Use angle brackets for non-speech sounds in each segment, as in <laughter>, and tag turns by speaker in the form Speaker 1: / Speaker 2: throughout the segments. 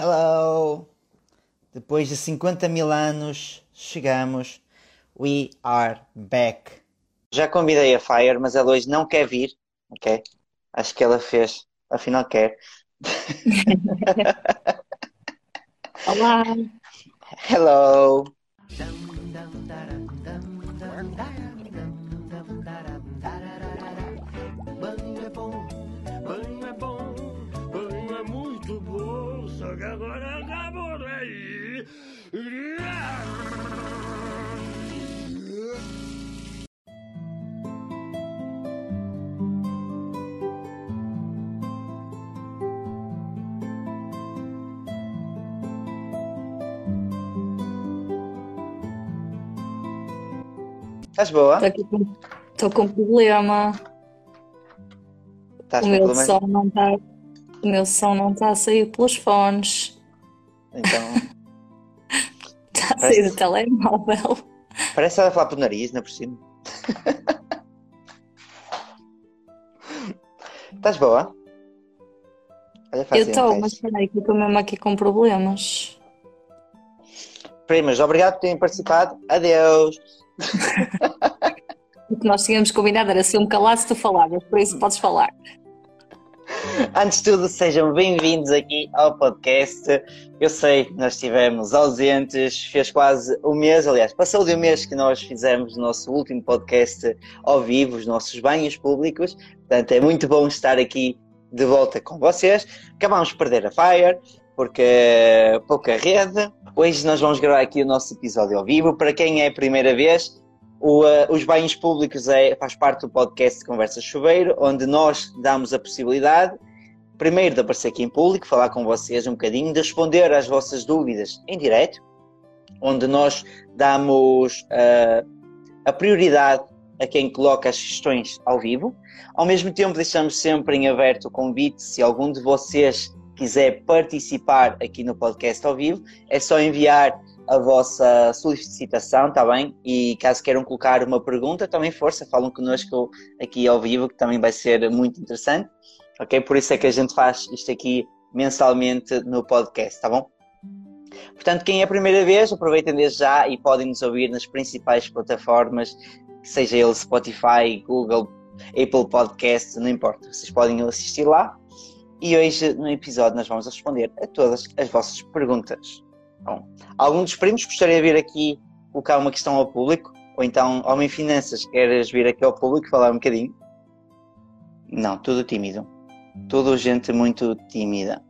Speaker 1: Hello! Depois de 50 mil anos, chegamos. We are back. Já convidei a Fire, mas ela hoje não quer vir, ok? Acho que ela fez, afinal quer. <laughs>
Speaker 2: Olá!
Speaker 1: Hello! Estás boa?
Speaker 2: Estou com, um problema.
Speaker 1: Estás
Speaker 2: o meu
Speaker 1: problemas?
Speaker 2: som não está. O meu som não está a sair pelos fones.
Speaker 1: Então,
Speaker 2: Está <laughs> a sair do telemóvel.
Speaker 1: parece que ela a falar por nariz, não é por cima. <laughs> Estás boa? Olha,
Speaker 2: Eu estou,
Speaker 1: teste.
Speaker 2: mas espera aí que estou mesmo aqui com problemas.
Speaker 1: Primas, obrigado por terem participado. Adeus!
Speaker 2: O que nós tínhamos combinado era ser um calado se tu falavas, por isso podes falar.
Speaker 1: Antes de tudo, sejam bem-vindos aqui ao podcast. Eu sei, nós estivemos ausentes, fez quase um mês, aliás, passou de um mês que nós fizemos o nosso último podcast ao vivo, os nossos banhos públicos. Portanto, é muito bom estar aqui de volta com vocês. Acabámos de perder a Fire, porque pouca rede. Hoje nós vamos gravar aqui o nosso episódio ao vivo. Para quem é a primeira vez, o, eh, os banhos públicos é, faz parte do podcast Conversa Chuveiro, onde nós damos a possibilidade, primeiro, de aparecer aqui em público, falar com vocês um bocadinho, de responder às vossas dúvidas em direto, onde nós damos eh, a prioridade a quem coloca as questões ao vivo. Ao mesmo tempo, deixamos sempre em aberto o convite, se algum de vocês quiser participar aqui no podcast ao vivo, é só enviar a vossa solicitação, está bem? E caso queiram colocar uma pergunta, também força, falam connosco aqui ao vivo, que também vai ser muito interessante, ok? Por isso é que a gente faz isto aqui mensalmente no podcast, está bom? Portanto, quem é a primeira vez, aproveitem desde já e podem nos ouvir nas principais plataformas, seja ele Spotify, Google, Apple Podcast, não importa, vocês podem assistir lá. E hoje no episódio nós vamos responder a todas as vossas perguntas. Bom, algum dos primos gostaria de vir aqui colocar uma questão ao público? Ou então, Homem Finanças, queres vir aqui ao público falar um bocadinho? Não, tudo tímido. Tudo gente muito tímida.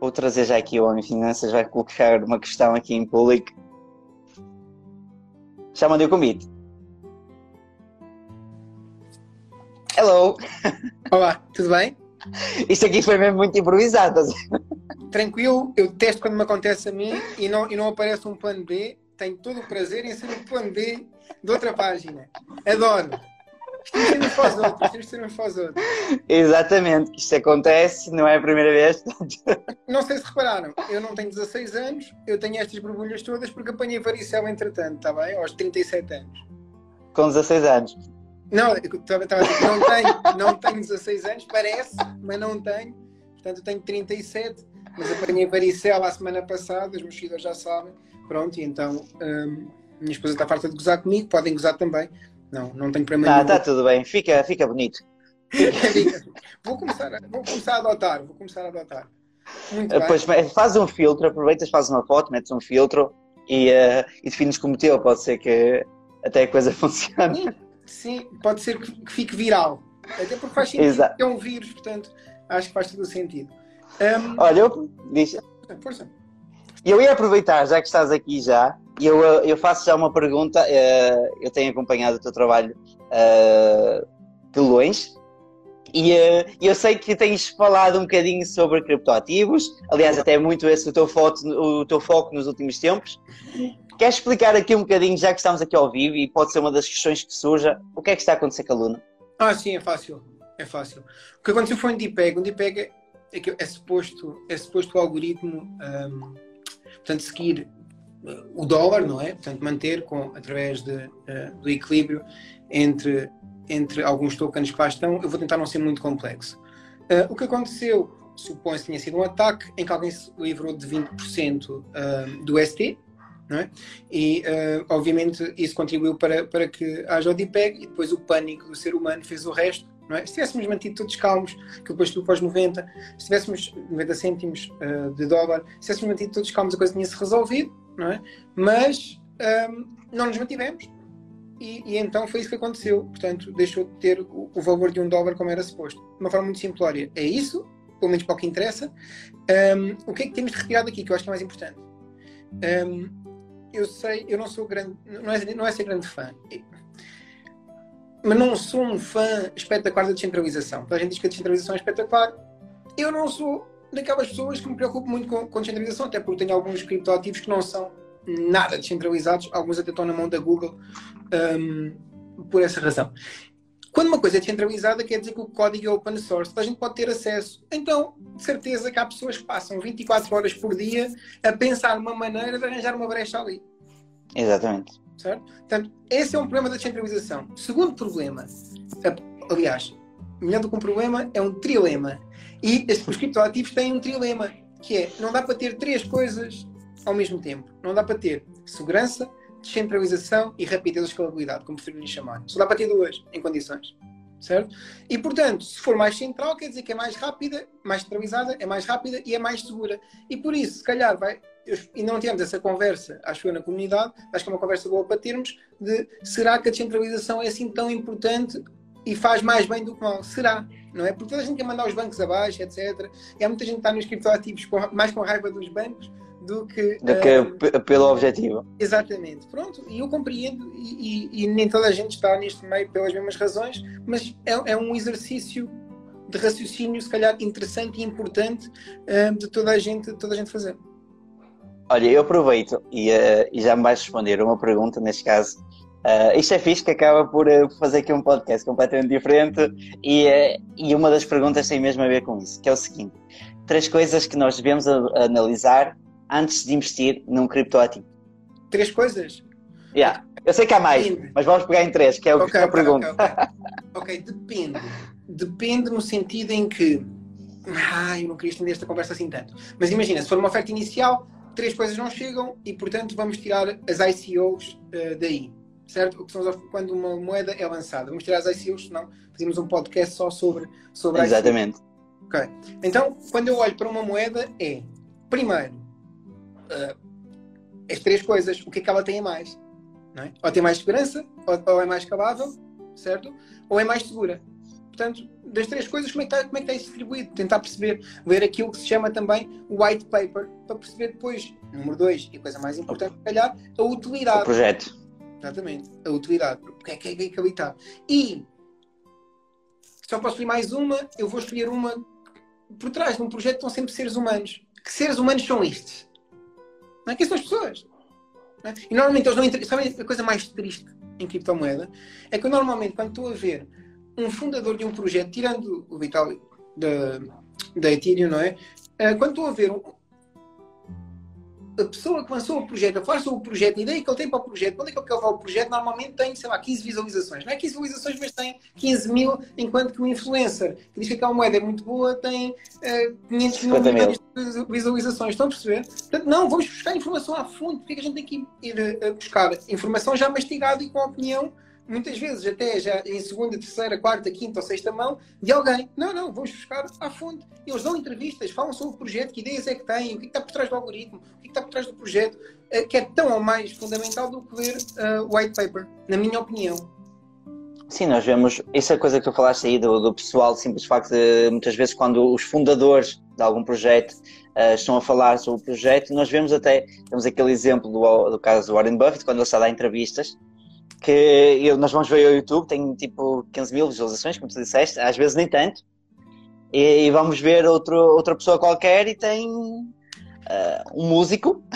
Speaker 1: Vou trazer já aqui o Homem Finanças, vai colocar uma questão aqui em público. Já mandei o convite. Hello!
Speaker 3: Olá, tudo bem? <laughs>
Speaker 1: Isto aqui foi mesmo muito improvisado. ver?
Speaker 3: Tranquilo, eu detesto quando me acontece a mim e não, e não aparece um plano B. Tenho todo o prazer em ser o plano B de outra página. Adoro. Isto temos de ser uns para os outros, temos de ser uns para os outros.
Speaker 1: Exatamente, que isto acontece, não é a primeira vez. <laughs>
Speaker 3: Não sei se repararam, eu não tenho 16 anos, eu tenho estas borbulhas todas porque apanhei varicela entretanto, está bem? Aos 37 anos.
Speaker 1: Com 16 anos.
Speaker 3: Não, eu estava a dizer não tenho, não tenho 16 anos, parece, mas não tenho. Portanto, eu tenho 37, mas apanhei varicela a semana passada, os meus filhos já sabem. Pronto, e então hum, minha esposa está farta de gozar comigo, podem gozar também. Não, não tenho problema
Speaker 1: Tá,
Speaker 3: nenhum.
Speaker 1: tá tudo bem, fica, fica bonito.
Speaker 3: vou, começar a, vou começar a adotar, vou começar a adotar. Muito bem.
Speaker 1: faz um filtro, aproveitas, fazes uma foto, metes um filtro e, eh, e defines como teu. Pode ser que até a coisa <laughs> funcione.
Speaker 3: Sim, pode ser que, que fique viral. Até porque faz sentido,
Speaker 1: Exato.
Speaker 3: é um vírus, portanto, acho que faz todo o sentido. Hum,
Speaker 1: Olha, eu, diz,
Speaker 3: força.
Speaker 1: eu ia aproveitar, já que estás aqui já, e eu, eh, eu faço já uma pergunta. eh, eu tenho acompanhado o teu trabalho eh, de longe. E eh, eu sei que tens falado um bocadinho sobre criptoativos, aliás, até muito esse o teu, foto, o teu foco nos últimos tempos. Queres explicar aqui um bocadinho, já que estamos aqui ao vivo e pode ser uma das questões que surja, o que é que está a acontecer com a Luna?
Speaker 3: Ah, sim, é fácil. É fácil. O que aconteceu foi um DPEG. Um DPEG é, é, é, suposto, é suposto o algoritmo um, portanto, seguir uh, o dólar, não é? Portanto, manter com, através de, uh, do equilíbrio entre, entre alguns tokens que lá estão. Eu vou tentar não ser muito complexo. Uh, o que aconteceu supõe-se que tinha sido um ataque em que alguém se livrou de 20% ah, do ST, é? E, ah, obviamente, isso contribuiu para, para que haja o DPEG e depois o pânico do ser humano fez o resto, não é? Se tivéssemos mantido todos calmos, que depois tu pós 90, se tivéssemos 90 cêntimos ah, de dólar, se tivéssemos mantido todos calmos, a coisa tinha-se resolvido, não é? Mas ah, não nos mantivemos e, e então foi isso que aconteceu. Portanto, deixou de ter o, o valor de um dólar como era suposto. De uma forma muito simplória. É isso, pelo menos para o que interessa. Um, o que é que temos de retirar daqui, que eu acho que é mais importante? Um, eu sei, eu não sou grande, não é, não é ser grande fã, mas não sou um fã espetacular da descentralização. Toda a gente diz que a descentralização é espetacular. Eu não sou daquelas pessoas que me preocupam muito com, com descentralização, até porque tenho alguns criptoativos que não são nada descentralizados, alguns até estão na mão da Google um, por essa razão. Quando uma coisa é descentralizada, quer dizer que o código é open source, a gente pode ter acesso. Então, de certeza que há pessoas que passam 24 horas por dia a pensar uma maneira de arranjar uma brecha ali.
Speaker 1: Exatamente.
Speaker 3: Certo? Portanto, esse é um problema da descentralização. Segundo problema, aliás, melhor do que um problema, é um trilema. E os criptoativos têm um trilema, que é, não dá para ter três coisas ao mesmo tempo. Não dá para ter segurança, descentralização e rapidez e escalabilidade, como preferirem chamar. Só dá para ter duas em condições. Certo? E portanto, se for mais central, quer dizer que é mais rápida, mais centralizada, é mais rápida e é mais segura. E por isso, se calhar, vai. E não temos essa conversa, acho eu, na comunidade, acho que é uma conversa boa para termos, de será que a descentralização é assim tão importante e faz mais bem do que mal? Será? Não é? Porque toda a gente quer mandar os bancos abaixo, etc. E há muita gente que está nos criptoativos mais com raiva dos bancos do que,
Speaker 1: do que uh, pelo objetivo.
Speaker 3: Exatamente. Pronto, e eu compreendo, e, e, e, nem toda a gente está neste meio pelas mesmas razões, mas é, é um exercício de raciocínio, se calhar, interessante e importante uh, de toda a gente, toda a gente fazer.
Speaker 1: Olha, eu aproveito e, uh, e já me vais responder uma pergunta, neste caso. Uh, isto é fixe que acaba por fazer aqui um podcast completamente diferente e, e uma das perguntas tem mesmo a ver com isso, que é o seguinte. Três coisas que nós devemos analisar antes de investir num criptoativo?
Speaker 3: Três coisas?
Speaker 1: Yeah. Eu sei que há mais, depende. mas vamos pegar em três, que é o okay, que eu okay, pergunto.
Speaker 3: Okay, ok, depende. Depende no sentido em que. Ai, eu não queria estender esta conversa assim tanto. Mas imagina, se for uma oferta inicial, três coisas não chegam e, portanto, vamos tirar as ICOs uh, daí. Certo? O que são quando uma moeda é lançada. Vamos tirar as ICOs, senão fazemos um podcast só sobre, sobre
Speaker 1: Exatamente.
Speaker 3: ICOs. Ok. Então, quando eu olho para uma moeda, é, primeiro, as três coisas, o que é que ela tem a mais? É? Ou tem mais segurança, ou, ou, é mais escalável, certo? Ou é mais segura. Portanto, das três coisas, como é que está, como é que está distribuído? Tentar perceber, ler aquilo que se chama também white paper, para perceber depois, número dois, e a coisa mais importante, se calhar, a utilidade.
Speaker 1: O projeto.
Speaker 3: Exatamente, a utilidade. O que é que é que ali está? E só posso escolher mais uma, eu vou escolher uma. Por trás de um projeto estão sempre seres humanos. Que seres humanos são estes? Não é? Quem são as pessoas? É? E normalmente eles não interessam. Sabe a coisa mais triste em criptomoeda? É que normalmente, quando estou a ver um fundador de um projeto, tirando o Vital da, da Ethereum, não é? Eh, quando estou a ver a pessoa que lançou o projeto, a falar sobre o projeto, a ideia que ele tem para o projeto, quando é que ele quer levar o projeto, normalmente tem, sei lá, 15 visualizações. Não é 15 visualizações, mas tem 15 mil, enquanto que o influencer que diz que aquela moeda é muito boa tem uh, 500 mil, visualizações. Estão a perceber? Portanto, não, vamos buscar informação à fundo. Porque é que a gente tem que ir uh, buscar informação já mastigada e com opinião muitas vezes até já em segunda, terceira, quarta, quinta ou sexta mão de alguém. Não, não, vamos buscar à fonte. Eles dão entrevistas, falam sobre o projeto, que ideias é que têm, o que, é está por trás do algoritmo, está por trás do projeto, eh, que é tão ou mais fundamental do que ver uh, white paper, na minha opinião.
Speaker 1: Sim, nós vemos, essa coisa que tu falaste aí do, do pessoal, simples facto de muitas vezes quando os fundadores de algum projeto uh, estão a falar sobre o projeto, nós vemos até, temos aquele exemplo do, do caso do Warren Buffett, quando ele está a dar entrevistas, que eu, nós vamos ver o YouTube, tem tipo 15 mil visualizações, como tu disseste, às vezes nem tanto, e, e vamos ver outro, outra pessoa qualquer e tem uh, um músico <laughs>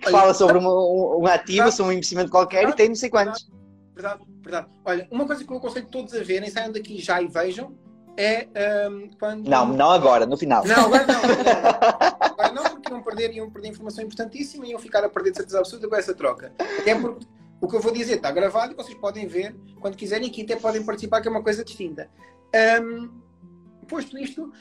Speaker 1: que Olha, fala sobre um, um ativo, verdade, sobre um investimento qualquer verdade, e tem não sei quantos.
Speaker 3: Verdade, verdade. Olha, uma coisa que eu aconselho todos a verem, saiam daqui já e vejam, é um, quando.
Speaker 1: Não, não agora, no final.
Speaker 3: Não, <laughs> agora não. Agora não, porque iam perder, iam perder informação importantíssima e iam ficar a perder de certeza absoluta com essa troca. Até porque o que eu vou dizer está gravado e vocês podem ver quando quiserem, aqui até podem participar, que é uma coisa distinta. Um, posto isto,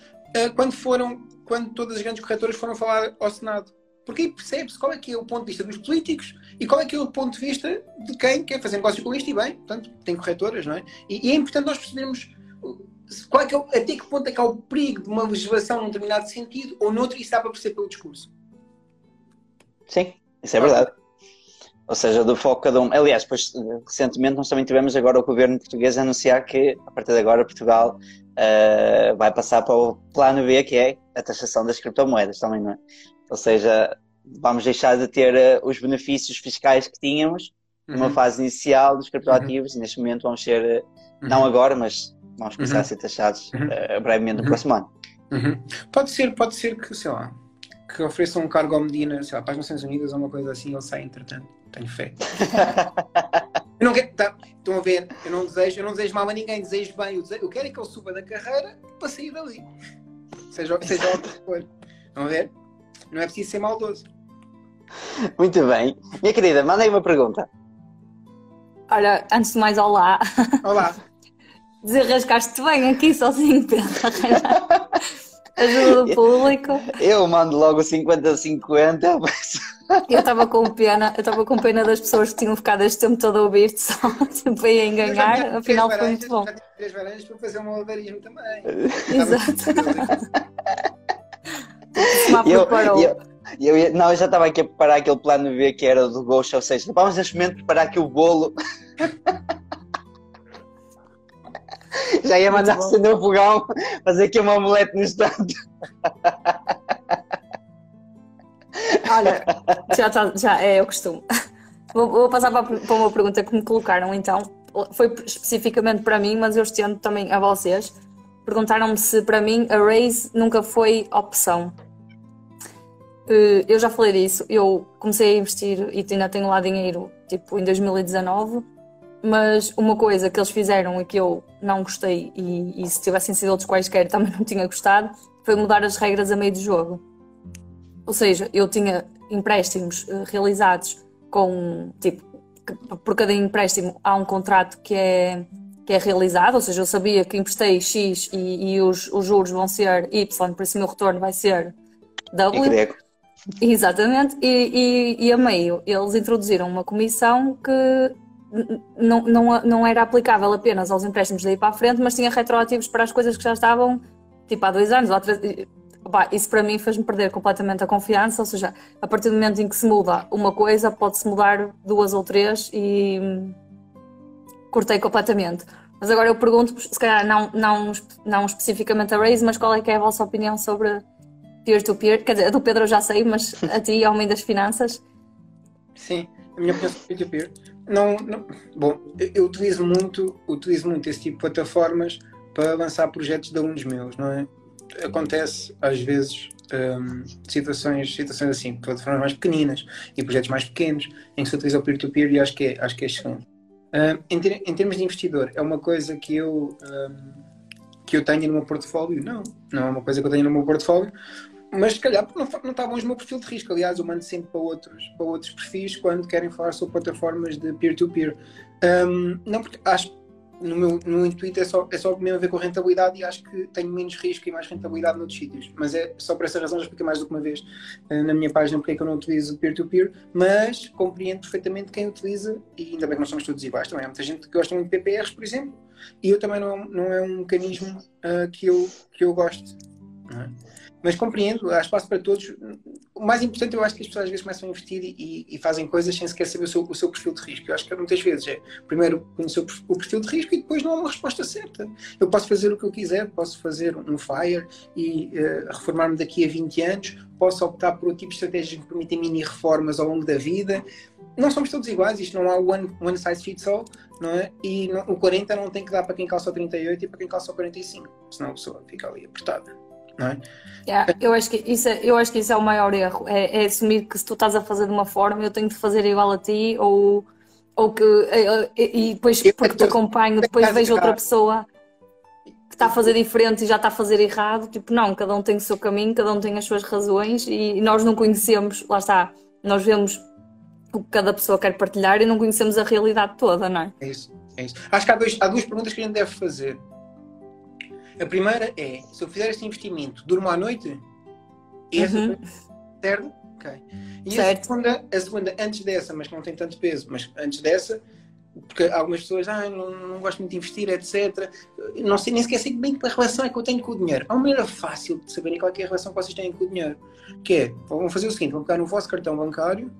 Speaker 3: quando foram, quando todas as grandes corretoras foram falar ao Senado. Porque aí percebe-se qual é que é o ponto de vista dos políticos e qual é que é o ponto de vista de quem quer fazer negócio com isto e bem, portanto, tem corretoras, não é? E, e é importante nós percebermos qual é que é até que ponto é que há o perigo de uma legislação num determinado sentido ou noutro e isso dá para perceber pelo discurso.
Speaker 1: Sim, isso é verdade. Ou seja, do foco cada um. Aliás, depois, recentemente nós também tivemos agora o governo português a anunciar que, a partir de agora, Portugal eh, vai passar para o plano B, que é a taxação das criptomoedas também, não é? Ou seja, vamos deixar de ter eh, os benefícios fiscais que tínhamos numa
Speaker 3: Uhum.
Speaker 1: fase inicial dos criptoativos e neste momento vamos ser, eh, não
Speaker 3: Uhum.
Speaker 1: agora, mas vamos começar
Speaker 3: Uhum.
Speaker 1: a ser taxados
Speaker 3: Uhum.
Speaker 1: eh, brevemente no
Speaker 3: Uhum.
Speaker 1: próximo ano.
Speaker 3: Uhum. Pode ser, pode ser que, sei lá, que ofereçam um cargo ao Medina, sei lá, para as Nações Unidas ou uma coisa assim, ele sai entretanto. Tenho fé. <laughs> Eu não quero, tá, estão a ver, eu não desejo, eu não desejo mal a ninguém, desejo bem, eu, desejo- eu quero é que ele suba da carreira para sair dali. Seja, seja o que for. Estão a ver? Não é preciso ser maldoso.
Speaker 1: Muito bem. Minha querida, mandei uma pergunta.
Speaker 2: Olha, antes de mais, olá.
Speaker 3: Olá. <laughs>
Speaker 2: Desenrascaste bem aqui sozinho, Pedro. <laughs> Ajuda do <laughs> público.
Speaker 1: Eu mando logo 50-50, mas
Speaker 2: Eu estava com pena, eu estava com pena das pessoas que tinham ficado este tempo todo a ouvir-te só <laughs> tipo, a
Speaker 3: tinha
Speaker 2: Afinal,
Speaker 3: três
Speaker 2: foi muito bom.
Speaker 3: Já tinha três varanjas para fazer um malabarismo também.
Speaker 2: Exato. Me
Speaker 1: eu, eu, eu, não, eu já estava aqui a preparar aquele plano B que era o do Ghost, ou seja, vamos neste momento preparar aqui o bolo. <laughs> <laughs> já ia mandar acender o fogão, fazer aqui uma omelete no instante.
Speaker 2: Olha, já, tá- já é o costume. Vou, vou passar para, para uma pergunta que me colocaram então. Foi especificamente para mim, mas eu estendo também a vocês. Perguntaram-me se para mim a Raise nunca foi opção. Eh, Eu já falei disso. Eu comecei a investir e ainda tenho lá dinheiro tipo em 2019. Mas uma coisa que eles fizeram e que eu não gostei, e, e se tivessem sido outros quaisquer <laughs> também não tinha gostado, foi mudar as regras a meio do jogo. Ou seja, eu tinha empréstimos eh, realizados com, tipo, por cada empréstimo há um contrato que é, que é realizado, ou seja, eu sabia que emprestei X e, e os, os juros vão ser Y, por isso o meu retorno vai ser W.
Speaker 1: grego.
Speaker 2: Exatamente, e, e, e a meio eles introduziram uma comissão que não, não, não era aplicável apenas aos empréstimos daí para a frente, mas tinha retroativos para as coisas que já estavam tipo há dois anos. ou três- opá, isso para mim fez-me perder completamente a confiança, ou seja, a partir do momento em que se muda uma coisa, pode-se mudar duas ou três e cortei completamente. Mas agora eu pergunto, se calhar não, não, não especificamente a Raise, mas qual é que é a vossa opinião sobre peer-to-peer? Quer dizer, a do Pedro eu já sei, mas a ti, homem das finanças,
Speaker 3: Sim, a minha opinião sobre peer-to-peer. Não, não- bom, eu, utilizo muito, utilizo muito esse tipo de plataformas para lançar projetos de alunos meus, não é? Acontece às vezes hum, situações, situações assim, plataformas mais pequeninas e projetos mais pequenos em que se utiliza o peer-to-peer e acho que é, acho que é excelente. Hum, em, ter- em termos de investidor, é uma coisa que eu hum, que eu tenho no meu portfólio? Não, não é uma coisa que eu tenho no meu portfólio, mas se calhar porque não, não está bom no meu perfil de risco. Aliás, eu mando sempre para outros, para outros perfis quando querem falar sobre plataformas de peer-to-peer. Hum, não, porque acho no meu, no meu intuito é só, é só mesmo a ver com rentabilidade e acho que tenho menos risco e mais rentabilidade noutros sítios. Mas é só por essa razão, já expliquei mais do que uma vez eh, na minha página porque é que eu não utilizo peer-to-peer, mas compreendo perfeitamente quem utiliza e ainda bem que nós somos todos iguais também. Há muita gente que gosta muito de PPRs, por exemplo, e eu também não, não é um mecanismo ah, que, eu, que eu gosto. não é? Mas compreendo, há espaço para todos. O mais importante, eu acho que as pessoas às vezes começam a investir e, e fazem coisas sem sequer saber o seu, o seu perfil de risco. Eu acho que muitas vezes é primeiro conhecer o perf- o perfil de risco e depois não há uma resposta certa. Eu posso fazer o que eu quiser, posso fazer um FIRE e eh, reformar-me daqui a 20 anos, posso optar por outro tipo de estratégias que permitem mini reformas ao longo da vida. Não somos todos iguais, isto não há one, one size fits all, não é? E não- o 40 não tem que dar para quem calça o 38 e para quem calça o 45, senão a pessoa fica ali apertada, é?
Speaker 2: Yeah, eu, acho que isso é, eu acho que isso é o maior erro. É, é assumir que se tu estás a fazer de uma forma, eu tenho de fazer igual a ti, ou, ou que. eh, E depois, porque te acompanho, depois vejo outra pessoa que está a fazer diferente e já está a fazer errado. Tipo, não, cada um tem o seu caminho, cada um tem as suas razões e nós não conhecemos, lá está, nós vemos o que cada pessoa quer partilhar e não conhecemos a realidade toda, não é?
Speaker 3: É isso, é isso. Acho que há, dois, há duas perguntas que a gente deve fazer. A primeira é, se eu fizer este investimento, durmo à noite? Essa
Speaker 2: Uhum.
Speaker 3: certo? Ok. E
Speaker 2: Certo.
Speaker 3: A, segunda, a segunda, antes dessa, mas que não tem tanto peso, mas antes dessa, porque algumas pessoas, ah, não, não gosto muito de investir, etc. Não sei nem sequer sei bem que relação é que eu tenho com o dinheiro. Há uma maneira fácil de saberem qual é, é a relação que vocês têm com o dinheiro. Que é, vão fazer o seguinte, vão pegar no vosso cartão bancário,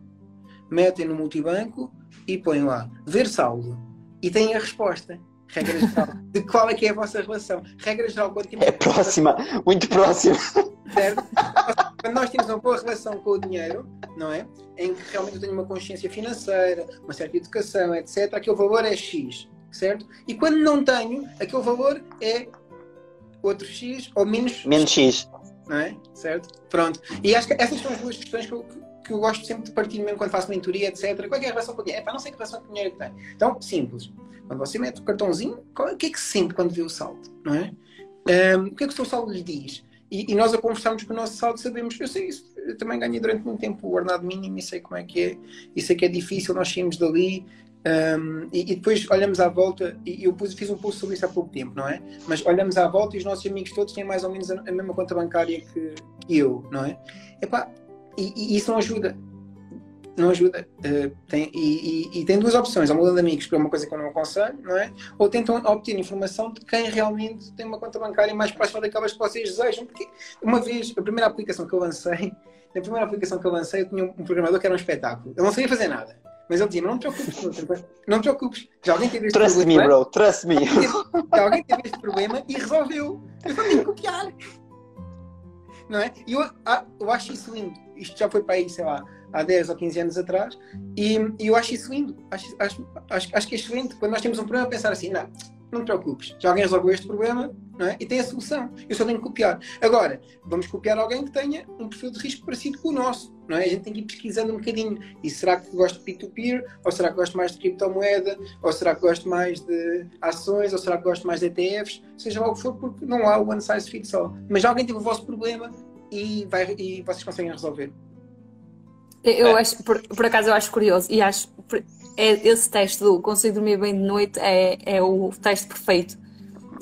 Speaker 3: metem no multibanco e põem lá, ver saldo. E têm a resposta. Regra geral. De qual é que é a vossa relação. Regra geral, quando temos
Speaker 1: É próxima, muito próxima.
Speaker 3: certo? Quando nós temos uma boa relação com o dinheiro, não é? Em que realmente eu tenho uma consciência financeira, uma certa educação, etc., aquele valor é X, certo? E quando não tenho, aquele valor é outro X ou menos,
Speaker 1: Menos X.
Speaker 3: não é? Certo? Pronto. E acho que essas são as duas questões que eu, que eu gosto sempre de partir mesmo quando faço mentoria, etc. Qual é, que é a relação com o dinheiro? É para não sei que relação com o dinheiro que tem. Então, simples. Quando você mete o cartãozinho, qual- o que é que se sente quando vê o saldo, não é? Ahm, o que é que o seu saldo lhe diz? E, e nós a conversarmos com o nosso saldo sabemos, eu sei isso, eu também ganhei durante muito tempo o ordenado mínimo e sei como é que é, e sei que é difícil, nós saímos dali ahm, e, e depois olhamos à volta, e eu fiz um post sobre isso há pouco tempo, não é? Mas olhamos à volta e os nossos amigos todos têm mais ou menos a, a mesma conta bancária que, que eu, não é? Epá, e, e isso não ajuda. Não ajuda. Eh, tem, e, e- e tem duas opções. Ou mudam de amigos, que é uma coisa que eu não aconselho, não é? Ou tentam obter informação de quem realmente tem uma conta bancária mais próxima daquelas que vocês desejam. Porque uma vez, a primeira aplicação que eu lancei, <laughs> na primeira aplicação que eu lancei, eu tinha um programador que era um espetáculo. Eu não sabia fazer nada. Mas ele dizia, não te preocupes, não te preocupes. Já alguém teve este
Speaker 1: Trust me,
Speaker 3: problema?
Speaker 1: bro, trust me. <laughs>
Speaker 3: Já alguém teve este problema e resolveu. Eu só tenho que copiar. Não é? E eu, ah, eu acho isso lindo. Isto já foi para aí, sei lá, há 10 ou 15 anos atrás. E, e eu acho isso lindo. Acho, acho, acho, acho que é excelente. Quando nós temos um problema, pensar assim: não, não te preocupes. Já alguém resolveu este problema é? e tem a solução. Eu só tenho que copiar. Agora, vamos copiar alguém que tenha um perfil de risco parecido com o nosso. Não é? A gente tem que ir pesquisando um bocadinho. E será que gosto de peer-to-peer? Ou será que gosto mais de criptomoeda? Ou será que gosto mais de ações? Ou será que gosto mais de ETFs? Seja lá o que for, porque não há one size fits all. Mas alguém teve o vosso problema e, vai, e vocês conseguem resolver.
Speaker 2: Eu
Speaker 1: É.
Speaker 2: acho, por, por acaso eu acho curioso e acho é, esse teste do consigo dormir bem de noite é, é o teste perfeito.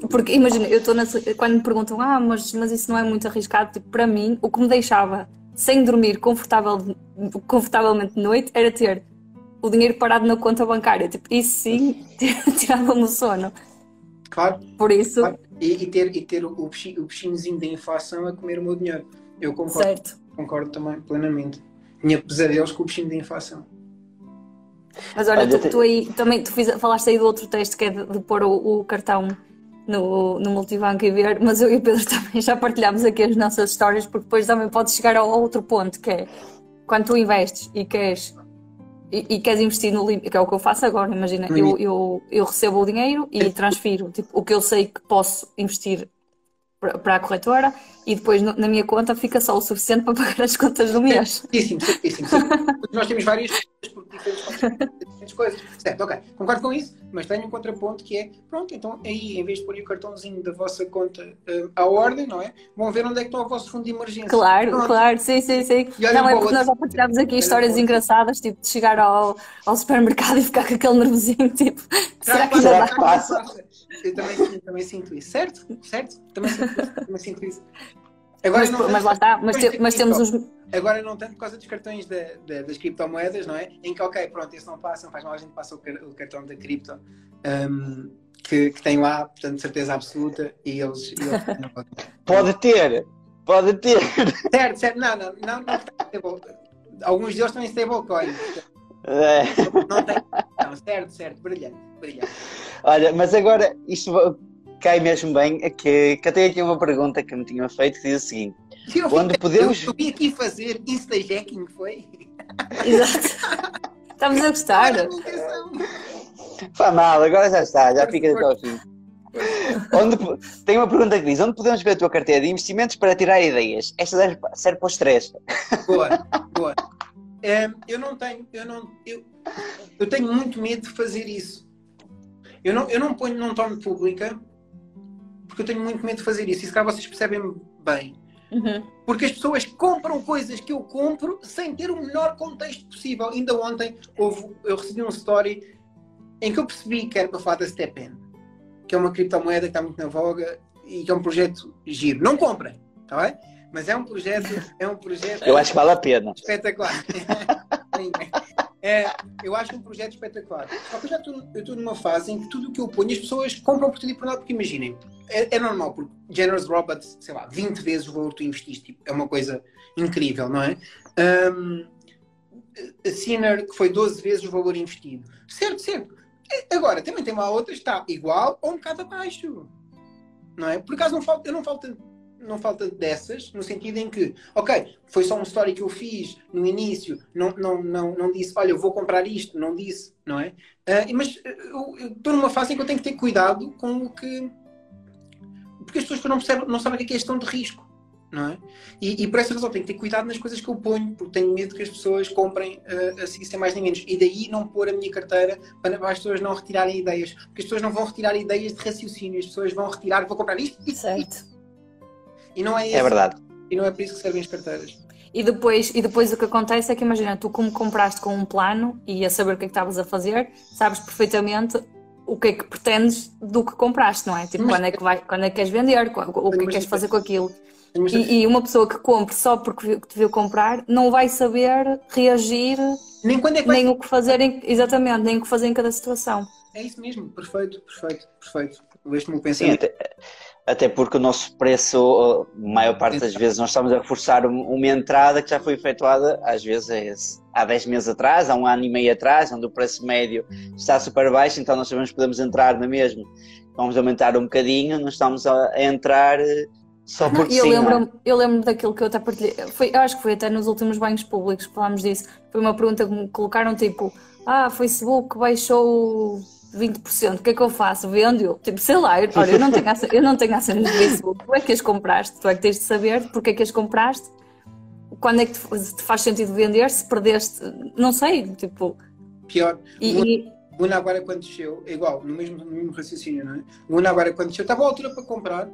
Speaker 2: Porque imagina, eu estou quando me perguntam, ah, mas, mas isso não é muito arriscado, tipo, para mim, o que me deixava sem dormir confortável, confortavelmente de noite era ter o dinheiro parado na conta bancária. Tipo, isso sim <laughs> tirava-me o sono.
Speaker 3: Claro.
Speaker 2: Por isso,
Speaker 3: Claro. E, e ter, e ter o, o bichinho- o bichinhozinho da inflação a comer o meu dinheiro. Eu concordo,
Speaker 2: certo.
Speaker 3: concordo também, plenamente. Tinha pesadelos com o bichinho da inflação.
Speaker 2: Mas olha,
Speaker 1: Olha,
Speaker 2: tu,
Speaker 1: te-
Speaker 2: tu aí também tu fiz- falaste aí do outro texto que é de, de pôr o, o cartão no, no multibanco e ver, mas eu e o Pedro <laughs> também já partilhámos aqui as nossas histórias, porque depois também podes chegar ao, outro ponto, que é quando tu investes e queres, e, e queres investir no limite, que é o que eu faço agora, imagina, eu,
Speaker 3: limite.
Speaker 2: eu, eu recebo o dinheiro e transfiro tipo, o que eu sei que posso investir para a corretora e depois na minha conta fica só o suficiente para <laughs> pagar as contas do mês.
Speaker 3: Certíssimo, certíssimo. certíssimo. Porque Nós temos várias coisas por diferentes, diferentes coisas. Certo, ok. Concordo com isso, mas tenho um contraponto que é, pronto, então aí, em vez de pôr o cartãozinho da vossa conta eh, à ordem, não é? Vão ver onde é que está o vosso fundo de emergência.
Speaker 2: Claro,
Speaker 3: Pronto.
Speaker 2: claro, sim, sim, sim. Não, é porque nós já partilhámos aqui histórias engraçadas, tipo de chegar ao, ao supermercado e ficar com aquele nervosinho, <laughs> tipo, será que ainda
Speaker 1: Será
Speaker 2: dá?
Speaker 1: que passa?
Speaker 3: Eu também, sinto- também sinto isso, certo? Certo? Também sinto isso. Também sinto isso. Agora
Speaker 2: Mas,
Speaker 3: não
Speaker 2: mas lá está, mas, te- mas temos os.
Speaker 3: Agora não tanto por causa dos cartões da- da- das criptomoedas, não é? Em que, ok, pronto, esse não passa, não faz mal, a gente passa o, car- o cartão da cripto, hum, que, que tem lá, portanto, certeza absoluta, e eles... E eles
Speaker 1: Pode ter, pode ter.
Speaker 3: certo, certo, não, não, não, não stable- Alguns deles têm stablecoin,
Speaker 1: É.
Speaker 3: não tem... Não, certo, certo, brilhante, brilhante.
Speaker 1: Olha, mas agora isto cai mesmo bem. é Que, que eu tenho aqui uma pergunta que me tinha feito que diz o seguinte:
Speaker 3: Eu,
Speaker 1: Quando podemos-
Speaker 3: Eu, vim aqui fazer insta-jacking, foi?
Speaker 2: Exato. Estamos a gostar.
Speaker 1: Faz mal, agora já está, já fica até ao fim. Onde, tem uma pergunta que diz: onde podemos ver a tua carteira de investimentos para tirar ideias? Esta serve, pa- serve para o stress.
Speaker 3: Boa, boa. Em, eu não tenho, eu não, eu, eu tenho muito medo de fazer isso. Eu não, eu não ponho, não torno pública porque eu tenho muito medo de fazer isso. E se calhar vocês percebem bem.
Speaker 2: Uhum.
Speaker 3: Porque as pessoas compram coisas que eu compro sem ter o melhor contexto possível. Ainda ontem houve, eu recebi um story em que eu percebi que era para falar da StepN, que é uma criptomoeda que está muito na voga e que é um projeto giro. Não comprem, está bem? Mas é um projeto, é um projeto
Speaker 1: Eu acho que vale a pena.
Speaker 3: espetacular. <laughs> É, eu acho um projeto espetacular. Só que eu já estou, numa fase em que tudo o que eu ponho as pessoas compram por tudo e por nada, porque imaginem, é, é normal, porque Generous Robots, sei lá, 20 vezes o valor que tu investiste, tipo, é uma coisa incrível, não é? Um, a Sinner, que foi 12 vezes o valor investido. Certo, certo. É, Agora, também tem uma outra, está igual ou um bocado abaixo. Não é? Por acaso não falta, eu não falta, não falta dessas, no sentido em que, ok, foi só uma história que eu fiz no início, não, não, não, não disse, olha, eu vou comprar isto, não disse, não é? Ah, mas eu estou numa fase em que eu tenho que ter cuidado com o que. Porque as pessoas não, percebem, não sabem o que é que é de risco, não é? E, e por essa razão tenho que ter cuidado nas coisas que eu ponho, porque tenho medo que as pessoas comprem uh, assim sem mais nem menos. E daí não pôr a minha carteira para, as pessoas não retirarem ideias. Porque as pessoas não vão retirar ideias de raciocínio, as pessoas vão retirar, vou comprar isto, isto. E não é isso.
Speaker 1: É verdade.
Speaker 3: E não é por isso que servem as carteiras.
Speaker 2: E depois, e depois o que acontece é que imagina, tu como compraste com um plano e a saber o que é que estavas a fazer, sabes perfeitamente o que é que pretendes do que compraste, não é? Tipo,
Speaker 3: Mas-
Speaker 2: quando é que, vai, quando é que queres vender, o que é que queres fazer com aquilo. E, e uma pessoa que compre só porque te viu comprar não vai saber reagir,
Speaker 3: nem quando é que vai
Speaker 2: nem o que fazer em, exatamente, nem o que fazer em cada situação.
Speaker 3: É isso mesmo, perfeito, perfeito, perfeito. Este meu
Speaker 1: Sim,
Speaker 3: pensamento.
Speaker 1: até, até porque o nosso preço, a maior parte das vezes, nós estamos a reforçar um- uma entrada que já foi efetuada, às vezes é há 10 meses atrás, há um ano e meio atrás, onde o preço médio está super baixo, então nós sabemos que podemos entrar na mesma. Vamos aumentar um bocadinho, não estamos a, entrar eh, só porque
Speaker 2: e eu
Speaker 1: sim. é?
Speaker 2: lembro, eu lembro daquilo que eu até partilhei. Foi, eu acho que foi até nos últimos banhos públicos que falámos disso. Foi uma pergunta que me colocaram tipo: Ah, Facebook baixou 20%, o que é que eu faço? Vendo-o? Tipo, sei lá, eu, olha, eu não tenho, ace- eu não tenho ações no Facebook. Tu é que as compraste? Tu é que tens de saber porque é que as compraste? Quando é que te, te faz sentido vender? Se perdeste, não sei, tipo.
Speaker 3: Pior,
Speaker 2: E, e-
Speaker 3: o Luna agora quando desceu, é igual, no mesmo, no mesmo raciocínio, não é? Luna agora quando desceu, está boa altura para comprar.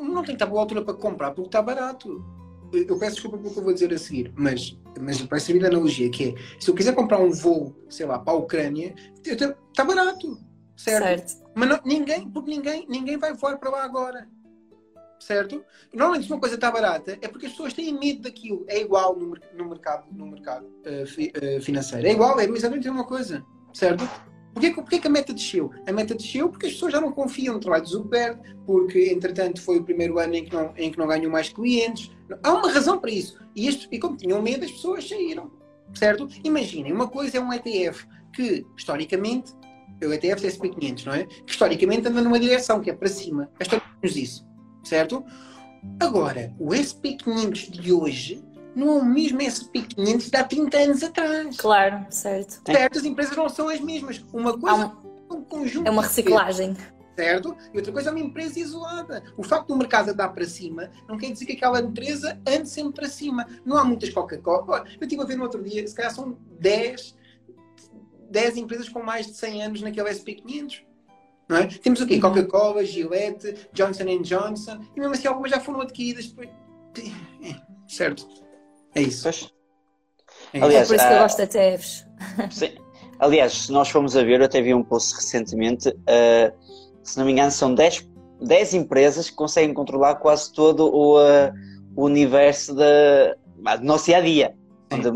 Speaker 3: Não tem que estar boa altura para comprar porque está barato. Eu peço desculpa pelo que eu vou dizer a seguir, mas, mas vai servir de analogia, que é, se eu quiser comprar um voo, sei lá, para a Ucrânia, está barato, certo?
Speaker 2: certo.
Speaker 3: Mas não- ninguém, porque ninguém, ninguém vai voar para lá agora. Certo? Normalmente se uma coisa está barata é porque as pessoas têm medo daquilo. É igual no, no mercado, no mercado eh, fi- eh, financeiro. É igual, é exatamente a mesma coisa. Certo? Porquê, porquê que a meta desceu? A meta desceu porque as pessoas já não confiam no trabalho do Zuckerberg, porque entretanto foi o primeiro ano em que não, em que não ganham mais clientes. Há uma razão para isso. E, este- e como tinham medo, as pessoas saíram. Certo? Imaginem, uma coisa é um ETF que, historicamente, o ETF é SP500, não é? Que historicamente anda numa direção, que é para cima. A história diz isso, certo? Agora, o SP500 de hoje não é o mesmo SP500 de há 30 anos atrás.
Speaker 2: Claro, certo.
Speaker 3: Certo? As empresas não são as mesmas. Uma coisa
Speaker 2: um-
Speaker 3: é um conjunto
Speaker 2: é uma reciclagem.
Speaker 3: certo? E outra coisa é uma empresa isolada. O facto do mercado andar para cima não quer dizer que aquela empresa ande sempre para cima. Não há muitas Coca-Cola. Eu estive a ver no outro dia, se calhar são 10, 10 empresas com mais de 100 anos naquele SP500. Não é? Temos o quê? Coca-Cola, Gillette, Johnson Johnson, e mesmo assim algumas já foram adquiridas. <laughs> Certo. É isso.
Speaker 1: Pois.
Speaker 3: É
Speaker 2: É
Speaker 1: Aliás,
Speaker 2: por isso que eu
Speaker 1: ah,
Speaker 2: gosto de ETFs. <laughs>
Speaker 1: Sim. Aliás, se nós formos a ver, eu até vi um post recentemente, uh, se não me engano, são 10, 10 empresas que conseguem controlar quase todo o, uh, o universo da- do nosso dia a dia. Onde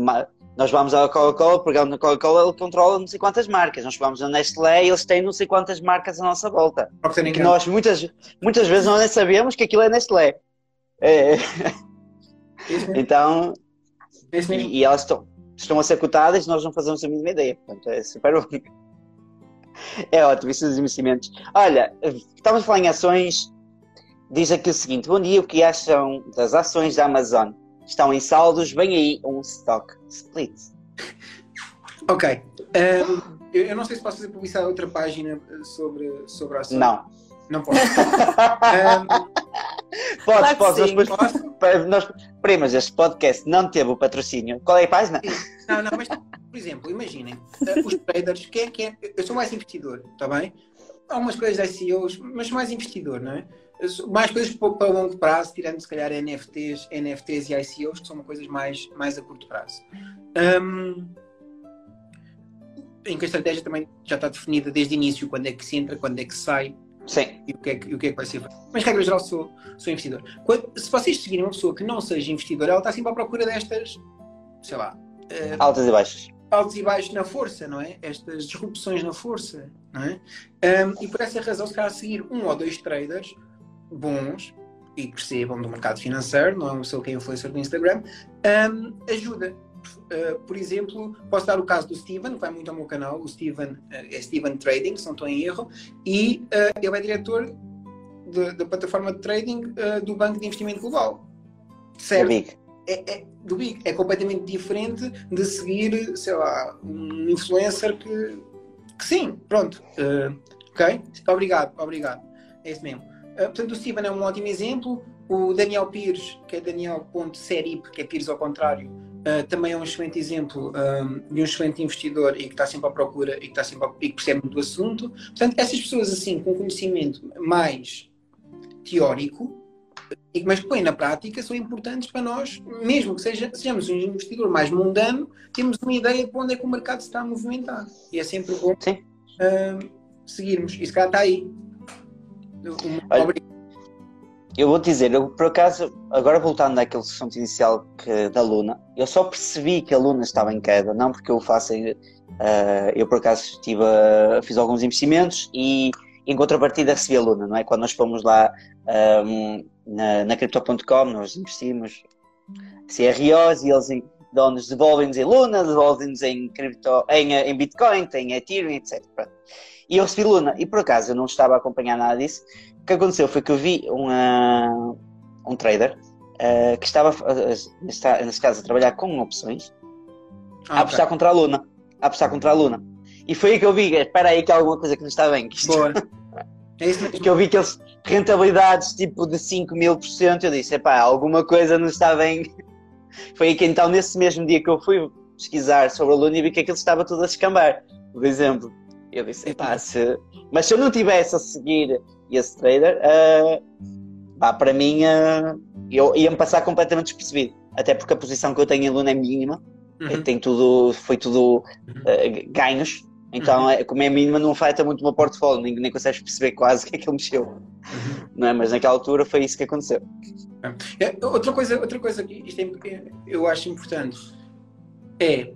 Speaker 1: nós vamos à Coca-Cola, pegamos na Coca-Cola, ele controla não sei quantas marcas. Nós vamos na Nestlé e eles têm não sei quantas marcas à nossa volta. Que nós muitas, muitas vezes nós nem sabemos que aquilo é Nestlé. É,
Speaker 3: É
Speaker 1: então,
Speaker 3: É mesmo.
Speaker 1: e, e elas estão, estão a ser cotadas e nós não fazemos a mínima ideia. Portanto, é super bom. É ótimo, isso dos investimentos. Olha, estamos a falar em ações. Diz aqui o seguinte: Bom dia, o que acham das ações da Amazon? Estão em saldos, vem aí um stock split.
Speaker 3: Ok. Um, eu, eu não sei se posso fazer publicidade a outra página eh, sobre, sobre a ação.
Speaker 1: Não.
Speaker 3: Não posso. Um, <laughs>
Speaker 1: Podes,
Speaker 2: Claro que
Speaker 1: podes. Nós
Speaker 2: sim.
Speaker 1: depois,
Speaker 3: posso?
Speaker 1: Nós, primas, este podcast não teve o patrocínio. Qual é a página?
Speaker 3: Não, não, mas, por exemplo, imaginem, eh, os traders, quem é que é? Eu sou mais investidor, está bem? Há algumas coisas de SEOs, mas mais investidor, não é? Mais coisas para longo prazo, tirando se calhar NFTs, NFTs e ICOs, que são coisas mais, mais a curto prazo. Um, em que a estratégia também já está definida desde o início, quando é que se entra, quando é que se sai,
Speaker 1: Sim.
Speaker 3: e o que é que, o que, é que vai ser feito. Mas, regra geral, sou, sou investidor. Quando- se vocês seguirem uma pessoa que não seja investidora, ela está sempre à procura destas, sei lá, eh,
Speaker 1: Altas e baixas.
Speaker 3: altos e baixos na força, não é? Estas disrupções na força, não é? Um, e por essa razão, se calhar seguir um ou dois traders bons e que percebam do mercado financeiro, não é pessoa que é influencer do Instagram, um, ajuda. Uh, por exemplo, posso dar o caso do Steven, que vai muito ao meu canal, o Steven uh, é Steven Trading, se não estou em erro, e uh, ele é diretor da plataforma de trading do Banco de Investimento Global.
Speaker 1: É
Speaker 3: Certo?
Speaker 1: big.
Speaker 3: é, é- do Big é completamente diferente de seguir, sei lá, um influencer que, que sim, pronto, eh, ok? Obrigado, obrigado. É isso mesmo. Eh, portanto, o Steven é um ótimo exemplo. O Daniel Pires, que é Daniel.serip, que é Pires ao contrário, eh, também é um excelente exemplo um, de um excelente investidor e que está sempre à procura e que, está sempre à- e que percebe muito do assunto. Portanto, essas pessoas assim, com conhecimento mais teórico, e- mas que põem na prática são importantes para nós, mesmo que seja, sejamos um investidor mais mundano, temos uma ideia de onde é que o mercado se está a movimentar. E é sempre bom ah, seguirmos. E se calhar está aí. Um-
Speaker 1: Olha,
Speaker 3: obrigado.
Speaker 1: Eu vou dizer, eu por acaso, agora voltando àquele assunto inicial que, da Luna, eu só percebi que a Luna estava em queda, não porque eu faça. eh, eu por acaso estive a- fiz alguns investimentos e em contrapartida recebi a Luna, não é? Quando nós fomos lá ahm, na, na Crypto.com, nós investimos CROs e eles em- dão-nos, devolvem-nos em Luna, devolvem-nos em, cripto, em, eh, em Bitcoin, em Ethereum, etc. Pronto. E eu recebi Luna, e por acaso eu não estava a acompanhar nada disso. O que aconteceu foi que eu vi uma, um trader eh, que estava, eh, neste, neste caso, a trabalhar com opções, a
Speaker 3: Ah, ok.
Speaker 1: apostar contra a Luna. A apostar contra a Luna. E foi aí que eu vi, espera aí que há alguma coisa que não está bem. Que, isto-
Speaker 3: Boa. <laughs> É isso mesmo.
Speaker 1: que eu vi que eles rentabilidades tipo de 5 mil por cento, eu disse, epá, alguma coisa não está bem. Foi que então, nesse mesmo dia que eu fui pesquisar sobre a Luna e vi que aquilo estava tudo a escambar, por exemplo. Eu disse, epá, se... mas se eu não tivesse a seguir esse trader, ah, pá, para mim ah, eu ia-me passar completamente despercebido. Até porque a posição que eu tenho em Luna é mínima,
Speaker 3: Uhum.
Speaker 1: tem tudo, foi tudo ah, ganhos. Então, é- como é mínima, não afeta muito o meu portfólio, nem, nem consegues perceber quase o que é que ele mexeu.
Speaker 3: Uhum.
Speaker 1: Não é? Mas naquela altura foi isso que aconteceu.
Speaker 3: É, outra coisa, outra coisa que isto é, eu acho importante é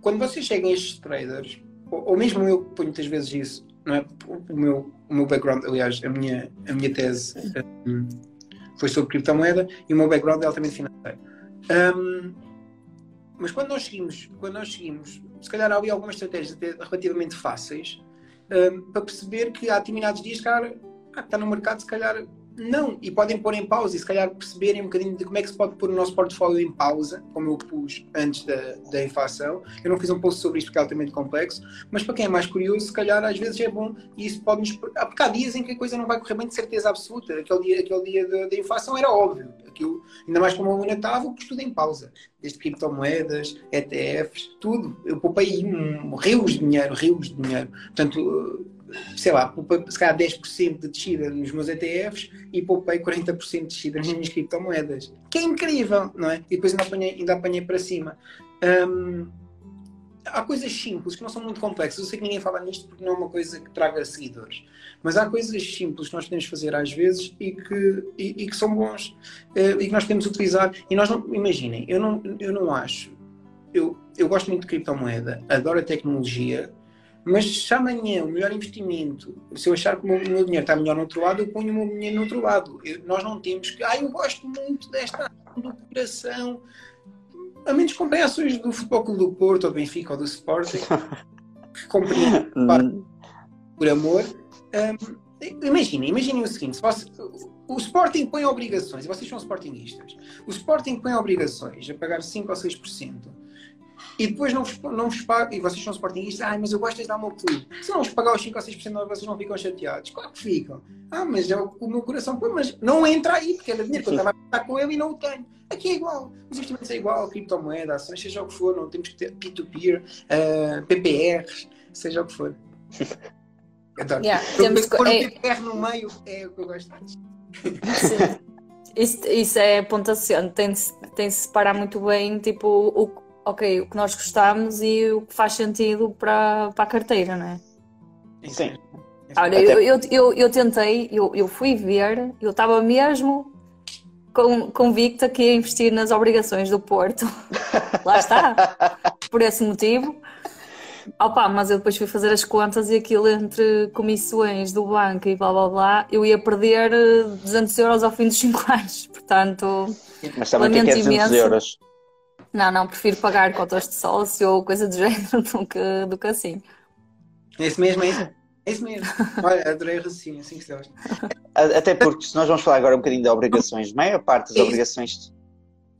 Speaker 3: quando vocês chegam a estes traders, ou, ou mesmo eu que ponho muitas vezes isso, não é? O meu, o meu background, aliás, a minha, a minha tese hum, foi sobre criptomoeda e o meu background é altamente financeiro. Hum, mas quando nós seguimos, quando nós seguimos, se calhar ali algumas estratégias até relativamente fáceis hum, para perceber que há determinados dias, cara, ah, está no mercado, se calhar não, e podem pôr em pausa e se calhar perceberem um bocadinho de como é que se pode pôr o nosso portfólio em pausa, como eu pus antes da, da inflação. Eu não fiz um post sobre isto porque é altamente complexo, mas para quem é mais curioso, se calhar às vezes é bom e isso pode-nos. Porque há dias em que a coisa não vai correr bem de certeza absoluta. Aquele dia, aquele dia da, da inflação era óbvio. Aquilo, ainda mais como a Luna estava, pus tudo em pausa. Desde criptomoedas, ETFs, tudo. Eu poupei um, rios de dinheiro, rios de dinheiro. Portanto, sei lá, poupei se calhar 10% de descida nos meus ETFs e poupei 40% de descida nas minhas criptomoedas. Que é incrível, não é? E depois ainda apanhei, ainda apanhei para cima. Hum, há coisas simples que não são muito complexas. Eu sei que ninguém fala nisto porque não é uma coisa que traga seguidores. Mas há coisas simples que nós podemos fazer às vezes e que, e, e que são bons eh, e que nós podemos utilizar. E nós não, imaginem, eu não, eu não acho. Eu, eu gosto muito de criptomoeda, adoro a tecnologia, mas se amanhã o melhor investimento, se eu achar que o meu, o meu dinheiro está melhor no outro lado, eu ponho o meu dinheiro no outro lado. Eu- nós não temos que. Ah, eu gosto muito desta do coração. A menos que comprem ações do Futebol Clube do Porto, ou do Benfica, ou do Sporting, <laughs> que comprem
Speaker 1: Hum,
Speaker 3: por amor. Hum, imaginem, imaginem o seguinte: se você- o Sporting põe obrigações, e vocês são Sportingistas, o Sporting põe obrigações a pagar 5 ou 6%. E depois não vos, não vos paga, e vocês são Sportingistas, ah, mas eu gosto de dar o meu clube. Se não vos pagar os 5 ou 6%, vocês não ficam chateados. Claro que ficam. Ah, mas é o, o meu coração, pô, mas não entra aí, porque era dinheiro que eu estava a estar com ele e não o tenho. Aqui é igual. Os investimentos é igual, criptomoeda, ações, seja o que for, não temos que ter peer-to-peer, ah, PPRs, seja o que for. <laughs> Adoro.
Speaker 2: Yeah, temos
Speaker 3: Pôr
Speaker 2: é-
Speaker 3: PPR no meio é o que eu gosto mais.
Speaker 2: Sim. Isso, isso é ponto assente, tem de, se- tem se separar muito bem, tipo, o, ok, o que nós gostamos e o que faz sentido para, para a carteira, não é?
Speaker 1: Sim.
Speaker 2: Olha,
Speaker 1: Até-
Speaker 2: eu, eu, eu, eu tentei, eu, eu fui ver, eu estava mesmo com, convicta que ia investir nas obrigações do Porto. <laughs> Lá está, por esse motivo. Opa, mas eu depois fui fazer as contas e aquilo entre comissões do banco e blá blá blá, eu ia perder eh, 200 euros ao fim dos 5 <laughs> anos. Portanto,
Speaker 1: Mas também tem que é
Speaker 2: Lamento
Speaker 1: 200
Speaker 2: imenso.
Speaker 1: euros.
Speaker 2: Não, não, prefiro pagar cotas de sócio ou coisa do <laughs> género do que, do que assim.
Speaker 3: É isso mesmo, é isso. É isso mesmo. Olha, adorei o raciocínio, 5 estrelas.
Speaker 1: A- Até porque se nós vamos falar agora um bocadinho de obrigações, a maior parte das
Speaker 3: É
Speaker 1: obrigações.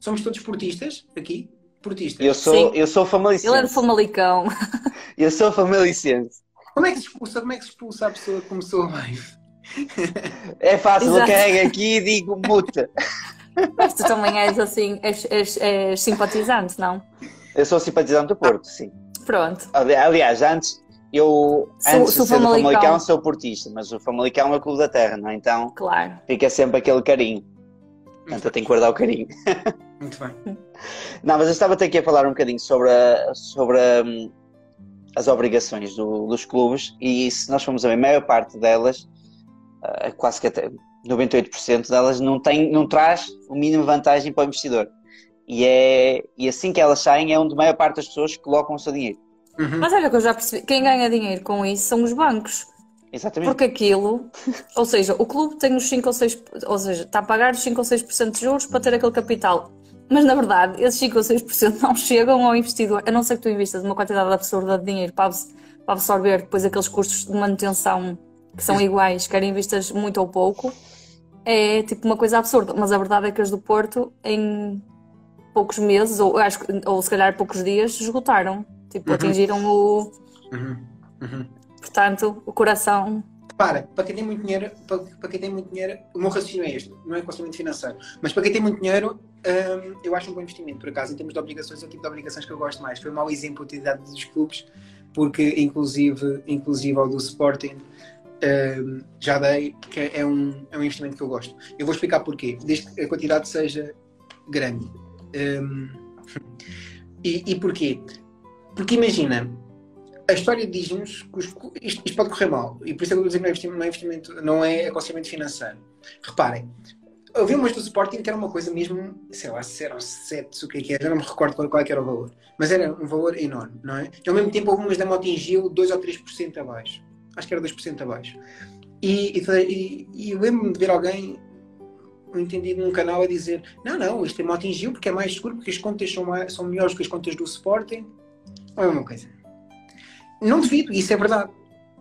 Speaker 3: Somos todos portistas aqui? Portistas.
Speaker 1: Eu sou,
Speaker 2: Sim.
Speaker 1: eu sou
Speaker 2: Ele é de
Speaker 1: famalicense.
Speaker 2: Famalicão. <laughs>
Speaker 1: Eu sou famalicense.
Speaker 3: Como é que se expulsa, como é que se expulsa a pessoa que começou bem?
Speaker 1: É fácil, eu carrego aqui e digo muta. <laughs>
Speaker 2: Mas tu também és assim, és, és, és simpatizante, não?
Speaker 1: Eu sou simpatizante do Porto, sim.
Speaker 2: Pronto.
Speaker 1: Ali- Aliás, antes, eu,
Speaker 2: Sou-
Speaker 1: antes
Speaker 2: sou
Speaker 1: de ser do
Speaker 2: Famalicão.
Speaker 1: Famalicão, sou portista, mas o Famalicão é o clube da terra, não é? Então
Speaker 2: Claro.
Speaker 1: fica sempre aquele carinho. Portanto, eu tenho que guardar o carinho. <laughs>
Speaker 3: Muito bem. <laughs>
Speaker 1: Não, mas eu estava até aqui a falar um bocadinho sobre, a- sobre hum, as obrigações do- dos clubes e se nós formos a ver, a maior parte delas, ah, quase que até 98% delas, não, tem, não traz o mínimo vantagem para o investidor. E, é, e assim que elas saem é onde a maior parte das pessoas colocam o seu dinheiro.
Speaker 3: Uhum.
Speaker 2: Mas olha que eu já percebi, quem ganha dinheiro com isso são os bancos.
Speaker 1: Exatamente.
Speaker 2: Porque aquilo, ou seja, o clube tem os 5 ou 6, ou seja, está a pagar os 5 ou 6% de juros para ter aquele capital. Mas na verdade, esses 5 ou 6% não chegam ao investidor, a não ser que tu investas uma quantidade absurda de dinheiro para, abs- para absorver depois aqueles custos de manutenção que são iguais, quer investas muito ou pouco. É tipo uma coisa absurda. Mas a verdade é que as do Porto, em poucos meses, ou, acho, ou se calhar poucos dias, esgotaram. Tipo,
Speaker 3: Uhum.
Speaker 2: atingiram o.
Speaker 3: Uhum. Uhum.
Speaker 2: Portanto, o coração.
Speaker 3: Repara, para quem tem muito dinheiro, para, para quem tem muito dinheiro, o meu raciocínio é este, não é aconselhamento financeiro, mas para quem tem muito dinheiro, hum, eu acho um bom investimento, por acaso, em termos de obrigações, é o tipo de obrigações que eu gosto mais. Foi um mau exemplo a utilidade dos clubes, porque inclusive, inclusive ao do Sporting, hum, já dei, que é um, é um investimento que eu gosto. Eu vou explicar porquê, desde que a quantidade seja grande. Hum, e, e porquê? Porque imagina, a história diz-nos que os isto, isto pode correr mal, e por isso é que eu estou a dizer que não é investimento, não é, é aconselhamento financeiro. Reparem, havia umas do Sporting que era uma coisa mesmo, sei lá, se eram 7, o que é que era, não me recordo qual, qual é era o valor, mas era um valor enorme, não é? E ao mesmo tempo houve umas da Motingil 2 ou 3% abaixo, acho que era 2% abaixo. E, e, e, e eu lembro-me de ver alguém, um entendido num canal, a dizer: Não, não, isto é Motingil porque é mais seguro, porque as contas são, mais, são melhores que as contas do Sporting. Não é a mesma coisa. Não duvido, isso é verdade.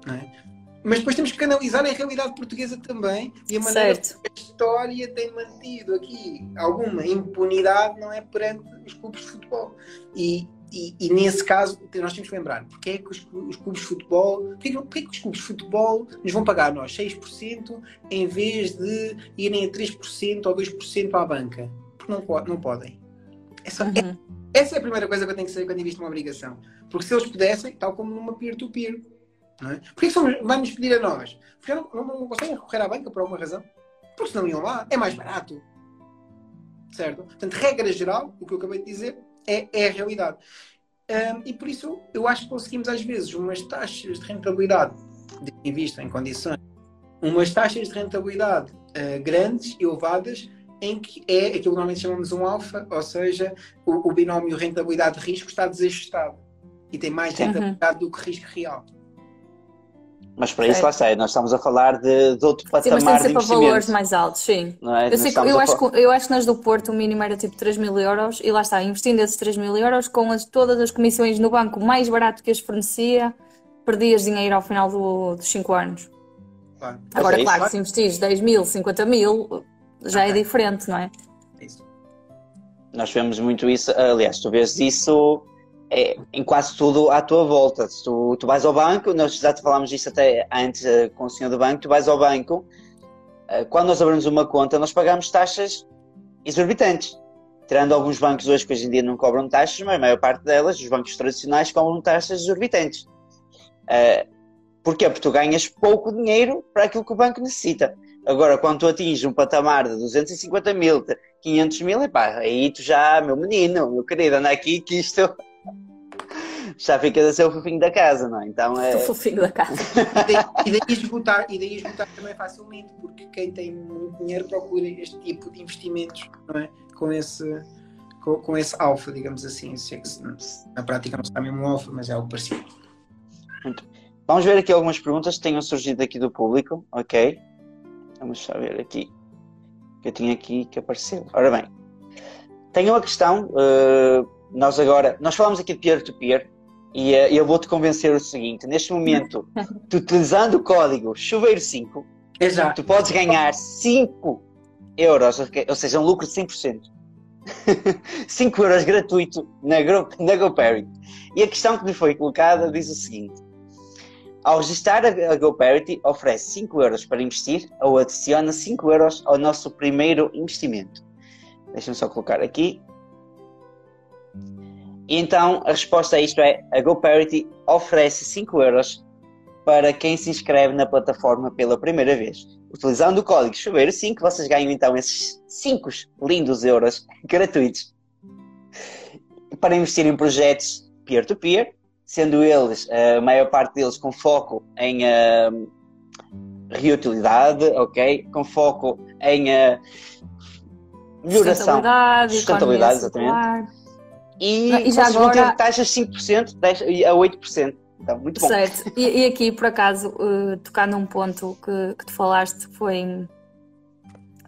Speaker 3: é? Mas depois temos que analisar a realidade portuguesa também e a maneira
Speaker 2: Certo.
Speaker 3: que a história tem mantido aqui alguma impunidade, não é? Perante os clubes de futebol. E, e, e nesse caso, nós temos que lembrar: porque é que os, os clubes de futebol, porque, é que- porque é que os clubes de futebol nos vão pagar nós 6% em vez de irem a 3% ou 2% à banca? Porque não, não podem. Essa,
Speaker 2: Uhum.
Speaker 3: essa é a primeira coisa que eu tenho que saber quando invisto numa obrigação. Porque se eles pudessem, tal como numa peer-to-peer, não é? Porquê que somos- vai-nos pedir a nós? Porque não, não, não conseguem recorrer à banca por alguma razão? Porque senão iam lá, é mais barato. Certo? Portanto, regra geral, o que eu acabei de dizer, é, é a realidade. Ahm, e por isso eu acho que conseguimos às vezes umas taxas de rentabilidade de invista em condições, umas taxas de rentabilidade ah, grandes e elevadas em que é aquilo que normalmente chamamos um alfa, ou seja, o, o binómio rentabilidade-risco está desajustado e tem mais rentabilidade do que risco real.
Speaker 1: Mas para isso, lá está, nós estamos a falar de, de outro
Speaker 2: Sim, mas tem
Speaker 1: patamar
Speaker 2: que
Speaker 1: de
Speaker 2: ser para valores
Speaker 1: investimento.
Speaker 2: mais altos, sim.
Speaker 1: Não é?
Speaker 2: Eu,
Speaker 1: Nós
Speaker 2: sei eu, acho que, eu acho que nas do Porto o mínimo era tipo 3 mil euros e lá está, investindo esses 3 mil euros com as- todas as comissões no banco mais barato que as fornecia, perdias dinheiro ao final do- dos 5 anos.
Speaker 3: Claro.
Speaker 2: Agora,
Speaker 1: é
Speaker 2: claro, se investires 10 mil, 50 mil, já é
Speaker 3: Ok.
Speaker 2: diferente, não é?
Speaker 3: É isso.
Speaker 1: Nós vemos muito isso, aliás, tu vês isso é, em quase tudo à tua volta. Se tu, tu vais ao banco, nós já te falámos disso até antes eh, com o senhor do banco, tu vais ao banco, eh, quando nós abrimos uma conta, nós pagamos taxas exorbitantes. Tirando alguns bancos hoje que hoje em dia não cobram taxas, mas a maior parte delas, os bancos tradicionais, cobram taxas exorbitantes. Eh, Porquê? Porque tu ganhas pouco dinheiro para aquilo que o banco necessita. Agora, quando tu atinges um patamar de 250 mil, 500 mil, epá, aí tu já, meu menino, meu querido, anda aqui que isto, já ficas a ser o fofinho da casa, não é? Então é.
Speaker 2: O fofinho da casa. <laughs>
Speaker 3: E daí, e daí esgotar, e daí esgotar também facilmente, porque quem tem muito dinheiro procura este tipo de investimentos, não é? Com esse, com, com esse alfa, digamos assim. Se é que na prática não está mesmo um alfa, mas é algo parecido.
Speaker 1: Vamos ver aqui algumas perguntas que tenham surgido aqui do público, ok? Vamos só ver aqui. Que eu tinha aqui que apareceu. Ora bem, tenho uma questão. eh, nós agora, nós falamos aqui de peer-to-peer e eh, eu vou-te convencer o seguinte: neste momento, <laughs> tu utilizando o código Chuveiro5,
Speaker 3: Exato.
Speaker 1: tu podes ganhar 5 euros, ou seja, um lucro de 100%. 5 <laughs> euros gratuito na, Gro- na GoParity. E a questão que me foi colocada diz o seguinte: ao registrar a a GoParity, oferece 5 euros para investir ou adiciona 5 euros ao nosso primeiro investimento. Deixa-me só colocar aqui. E então a resposta a isto é: a GoParity oferece 5 euros para quem se inscreve na plataforma pela primeira vez. Utilizando o código chuveiro5, vocês ganham então esses 5 lindos euros <laughs> gratuitos para investir em projetos peer-to-peer, sendo eles, a maior parte deles, com foco em ah, reutilidade, ok? Com foco em ah, melhoração
Speaker 2: Sustentabilidade,
Speaker 1: sustentabilidade, exatamente.
Speaker 2: circular.
Speaker 1: E,
Speaker 2: E já
Speaker 1: vocês vão ter
Speaker 2: agora-
Speaker 1: taxas de 5% 10 a 8%. Então, muito bom.
Speaker 2: Certo. E, e aqui, por acaso, eh, tocar num ponto que, que tu falaste, foi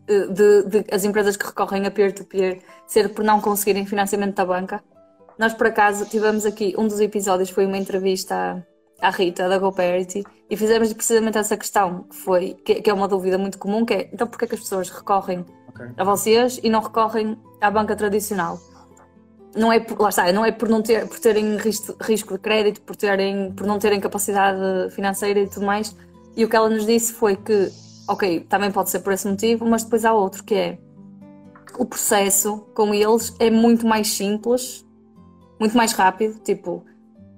Speaker 2: eh, de, de as empresas que recorrem a peer-to-peer ser por não conseguirem financiamento da banca. Nós, por acaso, tivemos aqui, um dos episódios foi uma entrevista à, à Rita, da GoParity, e fizemos precisamente essa questão, que foi, que, que é uma dúvida muito comum, que é, então porquê que as pessoas recorrem
Speaker 3: Ok.
Speaker 2: a vocês e não recorrem à banca tradicional. Não é por, lá está, não é por não ter, por terem risco, risco de crédito, por terem, por não terem capacidade financeira e tudo mais. E o que ela nos disse foi que, ok, também pode ser por esse motivo, mas depois há outro que é o processo com eles é muito mais simples, muito mais rápido, tipo,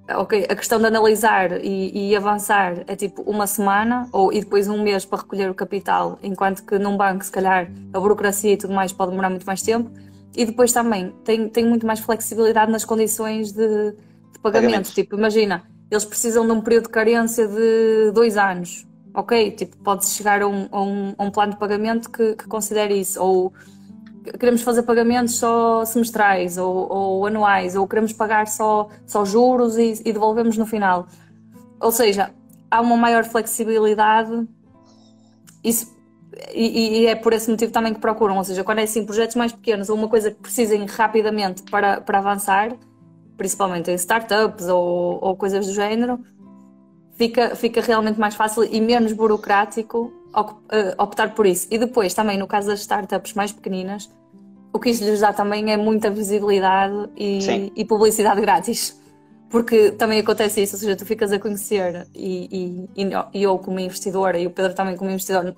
Speaker 2: ok, a questão de analisar e, e avançar é tipo uma semana ou e depois um mês para recolher o capital, enquanto que num banco, se calhar, a burocracia e tudo mais pode demorar muito mais tempo. E depois também tem, tem muito mais flexibilidade nas condições de, de pagamento. Tipo, imagina, eles precisam de um período de carência de dois anos. Ok, tipo, pode chegar a um, a um, a um plano de pagamento que, que considere isso. Ou queremos fazer pagamentos só semestrais ou, ou anuais, ou queremos pagar só, só juros e, e devolvemos no final. Ou seja, há uma maior flexibilidade isso, e, e é por esse motivo também que procuram. Ou seja, quando é assim projetos mais pequenos ou uma coisa que precisem rapidamente para, para avançar, principalmente em startups ou, ou coisas do género, fica, fica realmente mais fácil e menos burocrático eh, optar por isso. E depois, também no caso das startups mais pequeninas, o que isso lhes dá também é muita visibilidade e, e publicidade grátis. Porque também acontece isso, ou seja, tu ficas a conhecer e, e, e eu como investidora e o Pedro também como investidor,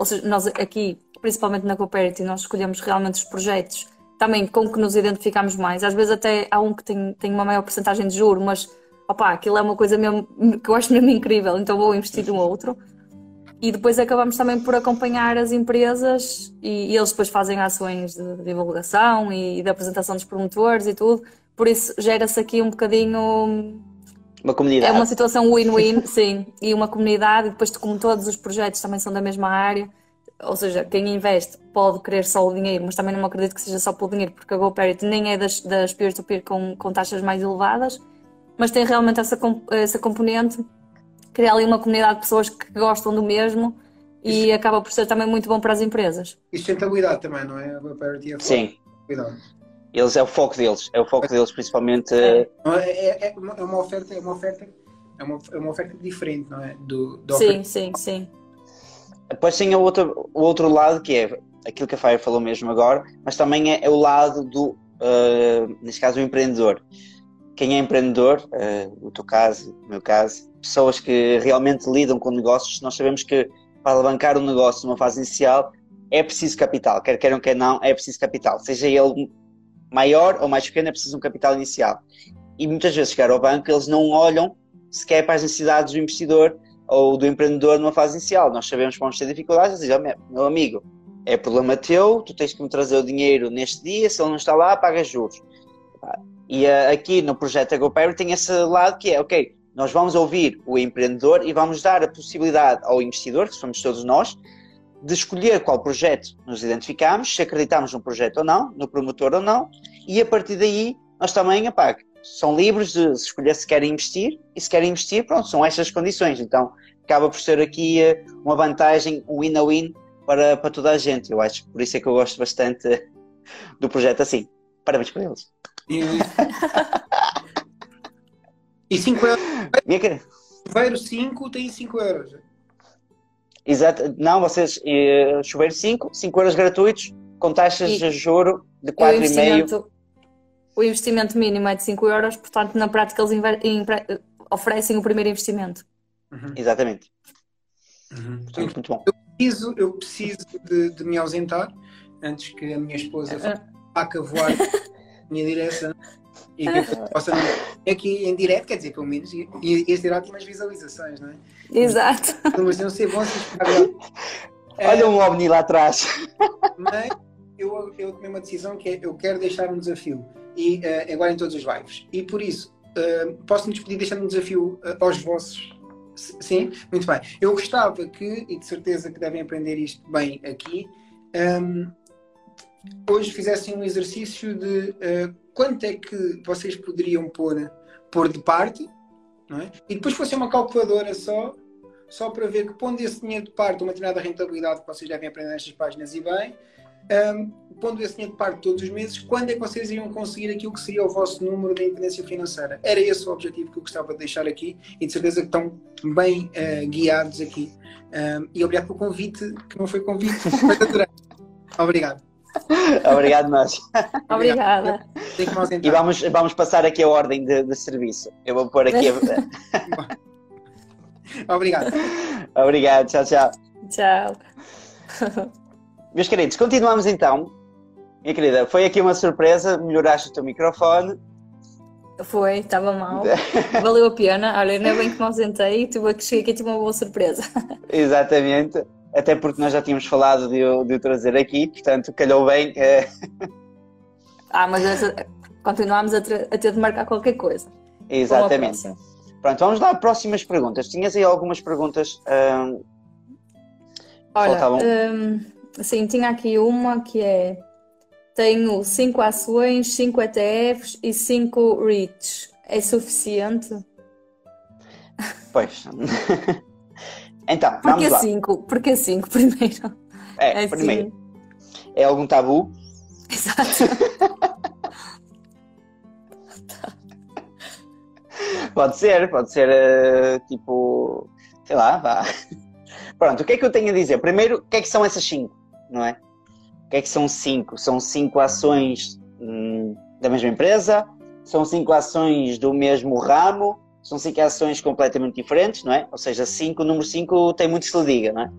Speaker 2: ou seja, nós aqui, principalmente na Cooperity, nós escolhemos realmente os projetos também com que nos identificamos mais. Às vezes até há um que tem, tem uma maior porcentagem de juro, mas opá, aquilo é uma coisa mesmo que eu acho mesmo incrível, então vou investir no outro. E depois acabamos também por acompanhar as empresas e, e eles depois fazem ações de divulgação e de apresentação dos promotores e tudo. Por isso gera-se aqui um bocadinho.
Speaker 1: Uma
Speaker 2: É
Speaker 1: comunidade.
Speaker 2: uma situação win-win, <laughs> sim. E uma comunidade, e depois, como todos os projetos também são da mesma área, ou seja, quem investe pode querer só o dinheiro, mas também não acredito que seja só pelo dinheiro, porque a GoParity nem é das, das peer-to-peer com, com taxas mais elevadas, mas tem realmente essa, essa componente, criar ali uma comunidade de pessoas que gostam do mesmo e acaba por ser também muito bom para as empresas.
Speaker 3: E sustentabilidade também, não é? A Parity é forte.
Speaker 1: Sim,
Speaker 3: Cuidado.
Speaker 1: Eles é o foco deles. É o foco deles, principalmente. eh,
Speaker 3: Não é, é, é uma, é uma oferta, é uma oferta, é uma, é uma oferta diferente, não é? Do, do
Speaker 2: Sim, sim, sim.
Speaker 1: Depois tem o outro, o outro lado que é aquilo que a Fire falou mesmo agora, mas também é, é o lado do, eh, neste caso, o empreendedor. Quem é empreendedor, eh, no teu caso, no meu caso, pessoas que realmente lidam com negócios, nós sabemos que para alavancar um negócio numa fase inicial é preciso capital, quer queiram, quer não, é preciso capital. Seja ele maior ou mais pequeno, é preciso um capital inicial. E muitas vezes, chegar ao banco, eles não olham sequer para as necessidades do investidor ou do empreendedor numa fase inicial. Nós sabemos que vamos ter dificuldades, eles dizem, "Oh, meu- amigo, é problema teu, tu tens que me trazer o dinheiro neste dia, se ele não está lá, paga juros. Pá, E uh, aqui no projeto AgroParry tem esse lado que é, ok, nós vamos ouvir o empreendedor e vamos dar a possibilidade ao investidor, que somos todos nós, de escolher qual projeto nos identificamos, se acreditamos no projeto ou não, no promotor ou não, e a partir daí nós também, epá, são livres de escolher se querem investir e se querem investir, pronto, são estas as condições. Então acaba por ser aqui eh, uma vantagem, um win-win para, para toda a gente. Eu acho que por isso é que eu gosto bastante <laughs> do projeto assim. Parabéns para eles.
Speaker 3: E 5 euros.
Speaker 1: Minha querida.
Speaker 3: Chuveiro 5 tem 5 euros.
Speaker 1: Exato. Não, vocês, eh, chuveiro 5, 5 euros gratuitos, com taxas
Speaker 2: E-
Speaker 1: de juro de
Speaker 2: O
Speaker 1: 4,5.
Speaker 2: investimento, o investimento mínimo é de 5 euros, portanto, na prática, eles oferecem o primeiro investimento.
Speaker 1: Exatamente.
Speaker 3: Uhum.
Speaker 1: Muito, muito bom.
Speaker 3: preciso, eu preciso de, de me ausentar antes que a minha esposa faça a vaca voar na minha direção e que possa aqui em direto, quer dizer, pelo menos, e, este irá ter umas visualizações, não é?
Speaker 2: Exato.
Speaker 3: Mas não sei bom se.
Speaker 1: Olha um ovni lá atrás.
Speaker 3: Mas eu, eu tomei uma decisão que é eu quero deixar um desafio e eh, agora em todos os lives. E por isso, eh, posso me despedir deixando um desafio eh, aos vossos. Sim? Muito bem. Eu gostava que, e de certeza que devem aprender isto bem aqui, ehm, hoje fizessem um exercício de eh, quanto é que vocês poderiam pôr, pôr de parte, é? E depois fosse uma calculadora só, só para ver que pondo esse dinheiro de parte, uma determinada rentabilidade que vocês devem aprender nestas páginas e bem, um, pondo esse dinheiro de parte todos os meses, quando é que vocês iriam conseguir aquilo que seria o vosso número de independência financeira? Era esse o objetivo que eu gostava de deixar aqui e de certeza que estão bem eh, guiados aqui. Um, e obrigado pelo convite, que não foi convite, <laughs> adorei. Obrigado.
Speaker 1: Obrigado, nós.
Speaker 2: Obrigada.
Speaker 1: E vamos, vamos passar aqui a ordem de, de serviço. Eu vou pôr aqui. a- <laughs>
Speaker 3: Obrigado.
Speaker 1: Obrigado, tchau, tchau.
Speaker 2: Tchau.
Speaker 1: Meus queridos, continuamos então. Minha querida, foi aqui uma surpresa, melhoraste o teu microfone.
Speaker 2: Foi, estava mal. Valeu a pena. Olha, ainda bem que me ausentei e tive que cheguei aqui tive uma boa surpresa.
Speaker 1: Exatamente. Até porque nós já tínhamos falado de o, de trazer aqui, portanto, calhou bem. eh, <laughs>
Speaker 2: Ah, mas continuamos a, ter- a ter de marcar qualquer coisa.
Speaker 1: Exatamente. Pronto, vamos lá, próximas perguntas. Tinhas aí algumas perguntas. ahm,
Speaker 2: Olha, hum, sim, tinha aqui uma que é: tenho 5 ações, 5 ETFs e 5 REITs. É suficiente?
Speaker 1: pois. <laughs> então,
Speaker 2: Porquê
Speaker 1: vamos lá.
Speaker 2: 5? Porquê 5 <laughs> primeiro?
Speaker 1: É,
Speaker 2: É
Speaker 1: primeiro,
Speaker 2: assim.
Speaker 1: é algum tabu?
Speaker 2: Exato. <laughs>
Speaker 1: Pode ser, pode ser eh, tipo, sei lá, vá. Pronto, o que é que eu tenho a dizer? Primeiro, o que é que são essas cinco, não é? O que é que são cinco? São cinco ações hum, da mesma empresa? São cinco ações do mesmo ramo? São cinco ações completamente diferentes, não é? Ou seja, cinco, o número 5 tem muito que se lhe diga, não é?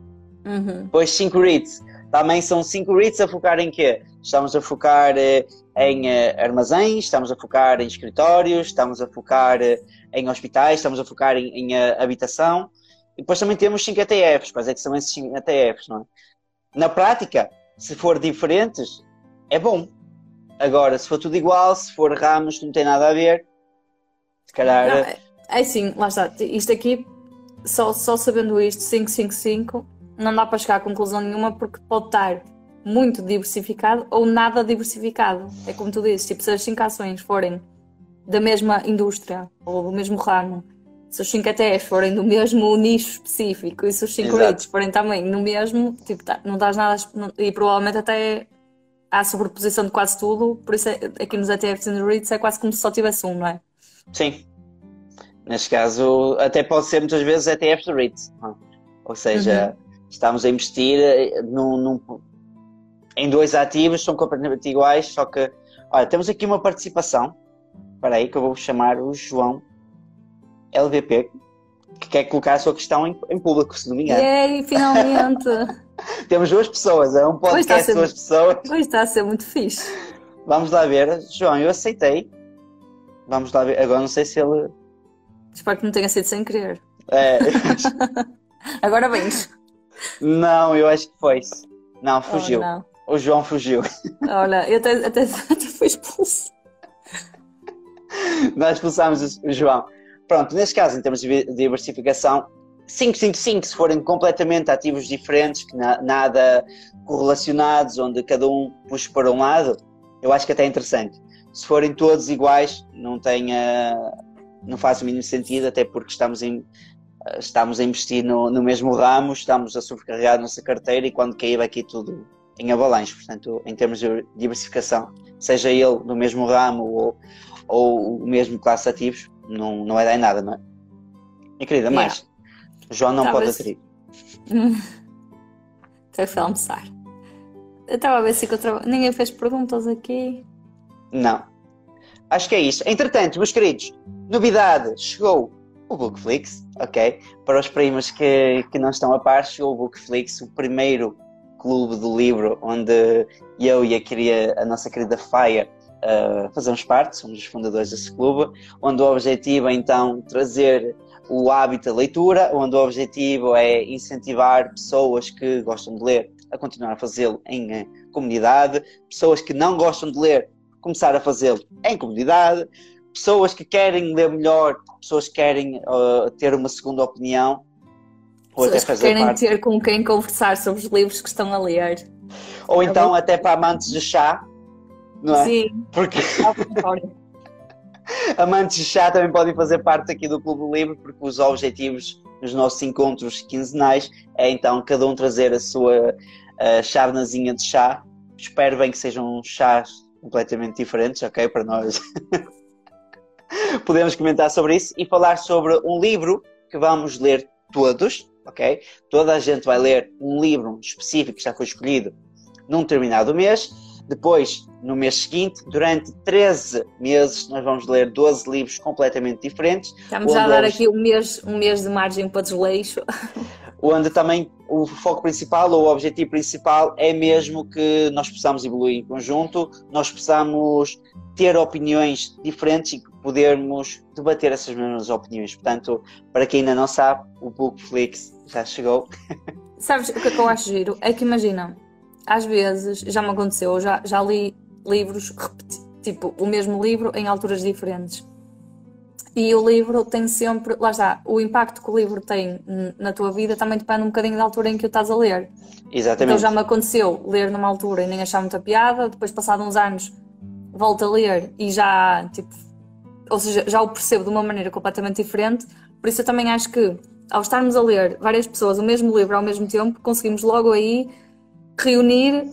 Speaker 2: Uhum.
Speaker 1: Depois 5 REITs. Também são 5 REITs a focar em quê? Estamos a focar eh, em eh, armazéns, estamos a focar em escritórios, estamos a focar eh, em hospitais, estamos a focar em, em, habitação. E depois também temos 5 ETFs. Quais é que são esses 5 ETFs, não é? Na prática, se for diferentes, é bom. Agora, se for tudo igual, se for ramos que não tem nada a ver, se calhar...
Speaker 2: Não, é, é assim, lá está. Isto aqui, só, só sabendo isto, 555, não dá para chegar a conclusão nenhuma porque pode estar muito diversificado ou nada diversificado. É como tu dizes, tipo, se as 5 ações forem da mesma indústria ou do mesmo ramo, se os 5 ETFs forem do mesmo nicho específico e se os 5
Speaker 1: Exato.
Speaker 2: REITs forem também no mesmo, tipo, tá, não dás nada não- e provavelmente até há sobreposição de quase tudo, por isso é, aqui nos ETFs e nos REITs é quase como se só tivesse um, não é?
Speaker 1: Sim. Neste caso, até pode ser muitas vezes de REITs. não é? Ou seja, estamos a investir eh, num, num- em dois ativos, são completamente iguais, só que, olha, temos aqui uma participação. Espera aí, que eu vou chamar o João LVP, que quer colocar a sua questão em, em público, se não me engano.
Speaker 2: Yay, finalmente! <laughs>
Speaker 1: Temos duas pessoas, é um
Speaker 2: Pois
Speaker 1: podcast
Speaker 2: ser-
Speaker 1: de duas pessoas. <laughs>
Speaker 2: Hoje está a ser muito fixe.
Speaker 1: Vamos lá ver. João, eu aceitei. Vamos lá ver. Agora não sei se ele.
Speaker 2: Espero que não tenha sido sem querer.
Speaker 1: é, <laughs>
Speaker 2: Agora vens.
Speaker 1: não, eu acho que foi. Não,
Speaker 2: Oh,
Speaker 1: fugiu.
Speaker 2: não.
Speaker 1: o João fugiu.
Speaker 2: Olha, eu até, até, até fui expulso.
Speaker 1: nós expulsámos o João. Pronto, neste caso, em termos de diversificação, 5-5-5, se forem completamente ativos diferentes, que na, nada correlacionados, onde cada um puxa para um lado, eu acho que até é interessante. Se forem todos iguais, não tenha, não faz o mínimo sentido, até porque estamos em, estamos a investir no, no mesmo ramo, estamos a sobrecarregar a nossa carteira e quando cair vai aqui tudo em avalanche. Portanto, em termos de diversificação, seja ele no mesmo ramo ou, ou o mesmo classe de ativos, não, não vai dar em nada, não é? Minha querida, yeah. mais. João não pode aderir. <laughs>
Speaker 2: Estou a almoçar. Eu estava a ver se encontrava. Ninguém fez perguntas aqui.
Speaker 1: Não. Acho que é isso. Entretanto, meus queridos, novidade, chegou o Bookflix, ok? Para os primos que, que não estão a par, chegou o Bookflix, o primeiro clube do livro onde eu e a, queria, a nossa querida Faia uh, fazemos parte, somos os fundadores desse clube, onde o objetivo é então trazer o hábito da leitura, onde o objetivo é incentivar pessoas que gostam de ler a continuar a fazê-lo em eh, comunidade, pessoas que não gostam de ler começar a fazê-lo em comunidade, pessoas que querem ler melhor, pessoas que querem uh, ter uma segunda opinião.
Speaker 2: Ou pessoas até fazer que querem parte. ter com quem conversar sobre os livros que estão a ler.
Speaker 1: Ou é então até para amantes de chá, não é?
Speaker 2: Sim.
Speaker 1: Porque <laughs> <laughs> amantes de chá também podem fazer parte aqui do Clube Livre, porque os objetivos dos nossos encontros quinzenais é então cada um trazer a sua uh, chávenazinha de chá. Espero bem que sejam chás completamente diferentes, ok? Para nós <laughs> <laughs> podemos comentar sobre isso e falar sobre um livro que vamos ler todos, ok? Toda a gente vai ler um livro específico que já foi escolhido num determinado mês. Depois, no mês seguinte, durante 13 meses, nós vamos ler 12 livros completamente diferentes.
Speaker 2: Estamos a dar aqui um mês, um mês de margem para desleixo. <laughs>
Speaker 1: Onde também o foco principal ou o objetivo principal é mesmo que nós possamos evoluir em conjunto, nós possamos ter opiniões diferentes e podermos debater essas mesmas opiniões. Portanto, para quem ainda não sabe, o Bookflix já chegou. <laughs>
Speaker 2: Sabes o que é que eu acho giro? É que imagina, às vezes, já me aconteceu, já, já li livros, tipo, o mesmo livro em alturas diferentes. E o livro tem sempre, lá está, o impacto que o livro tem na tua vida também depende um bocadinho da altura em que o estás a ler.
Speaker 1: Exatamente.
Speaker 2: Então já me aconteceu ler numa altura e nem achar muita piada, depois, passado uns anos, volto a ler e já, tipo, ou seja, já o percebo de uma maneira completamente diferente. Por isso eu também acho que, ao estarmos a ler várias pessoas o mesmo livro ao mesmo tempo, conseguimos logo aí reunir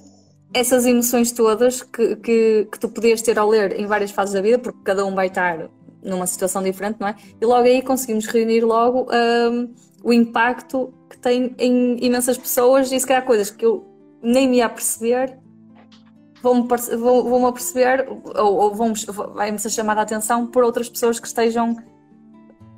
Speaker 2: essas emoções todas que, que, que tu podias ter ao ler em várias fases da vida, porque cada um vai estar numa situação diferente, não é? E logo aí conseguimos reunir logo um, o impacto que tem em imensas pessoas e se calhar coisas que eu nem me ia perceber vão-me vão, vão perceber ou, ou vão vai-me ser chamada a atenção por outras pessoas que estejam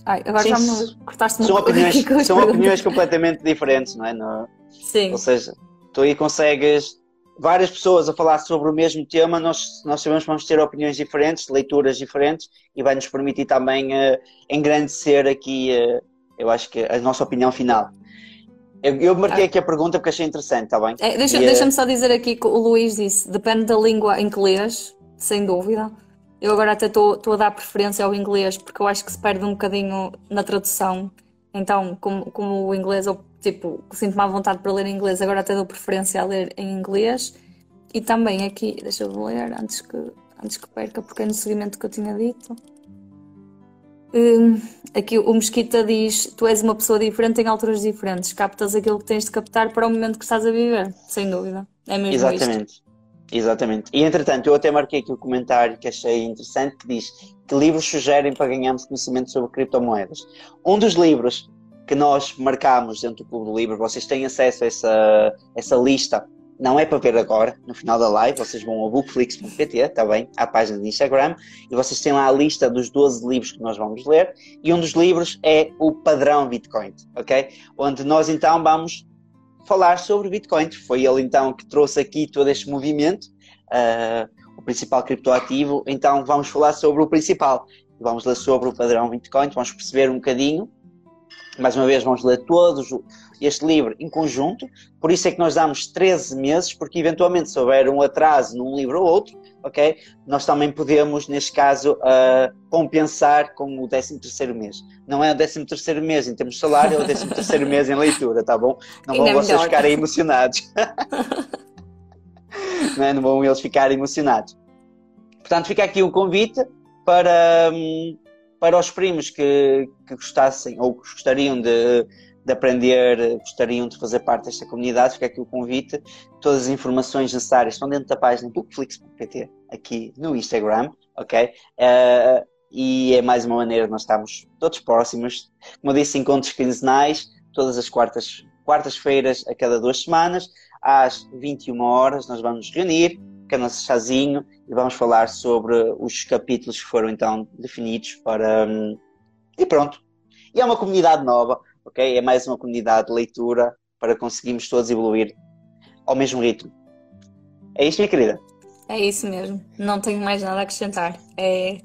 Speaker 2: Ai, agora Sim, já me cortaste
Speaker 1: são opiniões, são opiniões completamente diferentes, não é?
Speaker 2: Sim.
Speaker 1: Ou seja, tu aí consegues várias pessoas a falar sobre o mesmo tema, nós, nós sabemos que vamos ter opiniões diferentes, leituras diferentes e vai nos permitir também uh, engrandecer aqui, uh, eu acho que a nossa opinião final. Eu, eu marquei aqui a pergunta porque achei interessante, está bem?
Speaker 2: É, Deixa-me deixa só dizer aqui que o Luís disse: depende da língua em que lês, sem dúvida. Eu agora até estou a dar preferência ao inglês porque eu acho que se perde um bocadinho na tradução. Então, como, como o inglês, eu tipo, sinto-me à vontade para ler em inglês, agora até dou preferência a ler em inglês. E também aqui, deixa eu ler antes que, antes que perca, porque é no seguimento que eu tinha dito. Hum, aqui o Mesquita diz: Tu és uma pessoa diferente em alturas diferentes, captas aquilo que tens de captar para o momento que estás a viver, sem dúvida. É mesmo
Speaker 1: Exatamente.
Speaker 2: Isto.
Speaker 1: Exatamente. E entretanto, eu até marquei aqui o um comentário que achei interessante que diz que livros sugerem para ganharmos conhecimento sobre criptomoedas. Um dos livros que nós marcámos dentro do Clube do Livro, vocês têm acesso a essa, essa lista não é para ver agora, no final da live, vocês vão ao bookflix.pt, está bem? À página do Instagram, e vocês têm lá a lista dos 12 livros que nós vamos ler, e um dos livros é o Padrão Bitcoin, ok? Onde nós então vamos falar sobre Bitcoin. Foi ele então que trouxe aqui todo este movimento, uh, o principal criptoativo, então vamos falar sobre o principal. Vamos ler sobre o Padrão Bitcoin, vamos perceber um bocadinho mais uma vez, vamos ler todos este livro em conjunto, por isso é que nós damos 13 meses, porque eventualmente se houver um atraso num livro ou outro, ok? Nós também podemos, neste caso, uh, compensar com o 13 terceiro mês. Não é o 13 terceiro mês em termos de salário, é o 13 terceiro mês em leitura, tá bom? Não vão
Speaker 2: é
Speaker 1: vocês
Speaker 2: melhor.
Speaker 1: ficarem emocionados. <laughs> não, é? não vão eles ficarem emocionados. Portanto, fica aqui o convite para, hum, para os primos que, que gostassem ou que gostariam de, de aprender, gostariam de fazer parte desta comunidade, fica aqui o convite. Todas as informações necessárias estão dentro da página bookflix.pt, aqui no Instagram, ok? Eh, e é mais uma maneira de nós estarmos todos próximos. Como eu disse, encontros quinzenais, todas as quartas, quartas-feiras a cada duas semanas, às 21 horas, nós vamos nos reunir, com o nosso chazinho, e vamos falar sobre os capítulos que foram então definidos para. hum, E pronto. E é uma comunidade nova, ok? É mais uma comunidade de leitura para conseguirmos todos evoluir ao mesmo ritmo. É isto, minha querida.
Speaker 2: É isso mesmo. Não tenho mais nada a acrescentar. É,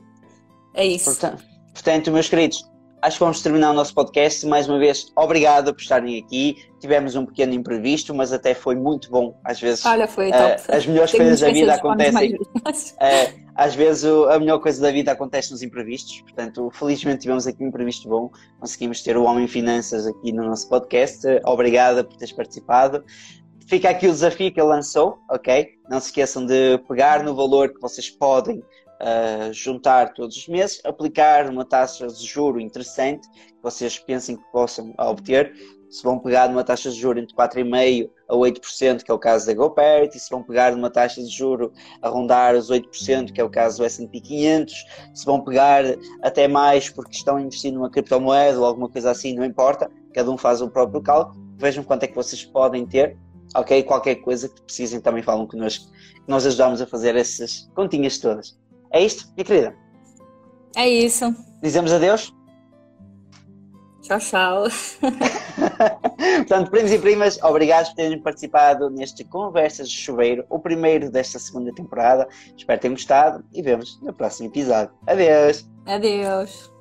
Speaker 2: é isso.
Speaker 1: Portanto, portanto, meus queridos, acho que vamos terminar o nosso podcast. Mais uma vez, obrigado por estarem aqui. Tivemos um pequeno imprevisto, mas até foi muito bom. Às vezes,
Speaker 2: Olha, foi top.
Speaker 1: as melhores coisas da vida acontecem. <laughs> Eh, às vezes o- a melhor coisa da vida acontece nos imprevistos, portanto, felizmente tivemos aqui um imprevisto bom, conseguimos ter o Homem Finanças aqui no nosso podcast. Obrigada por teres participado. Fica aqui o desafio que ele lançou, ok? Não se esqueçam de pegar no valor que vocês podem eh, juntar todos os meses, aplicar uma taxa de juro interessante que vocês pensem que possam obter. Se vão pegar numa taxa de juro entre 4,5% a 8%, que é o caso da GoParity, se vão pegar numa taxa de juro a rondar os 8%, que é o caso do S&P 500, se vão pegar até mais porque estão a investir numa criptomoeda ou alguma coisa assim, não importa, cada um faz o próprio cálculo, vejam quanto é que vocês podem ter, ok? Qualquer coisa que precisem também falam connosco, nós ajudamos a fazer essas continhas todas. É isto, minha querida?
Speaker 2: É isso.
Speaker 1: Dizemos adeus?
Speaker 2: Tchau, tchau. <laughs>
Speaker 1: Portanto, primos e primas, obrigados por terem participado neste Conversas de Chuveiro, o primeiro desta segunda temporada. Espero que tenham gostado e vemos no próximo episódio. Adeus!
Speaker 2: Adeus.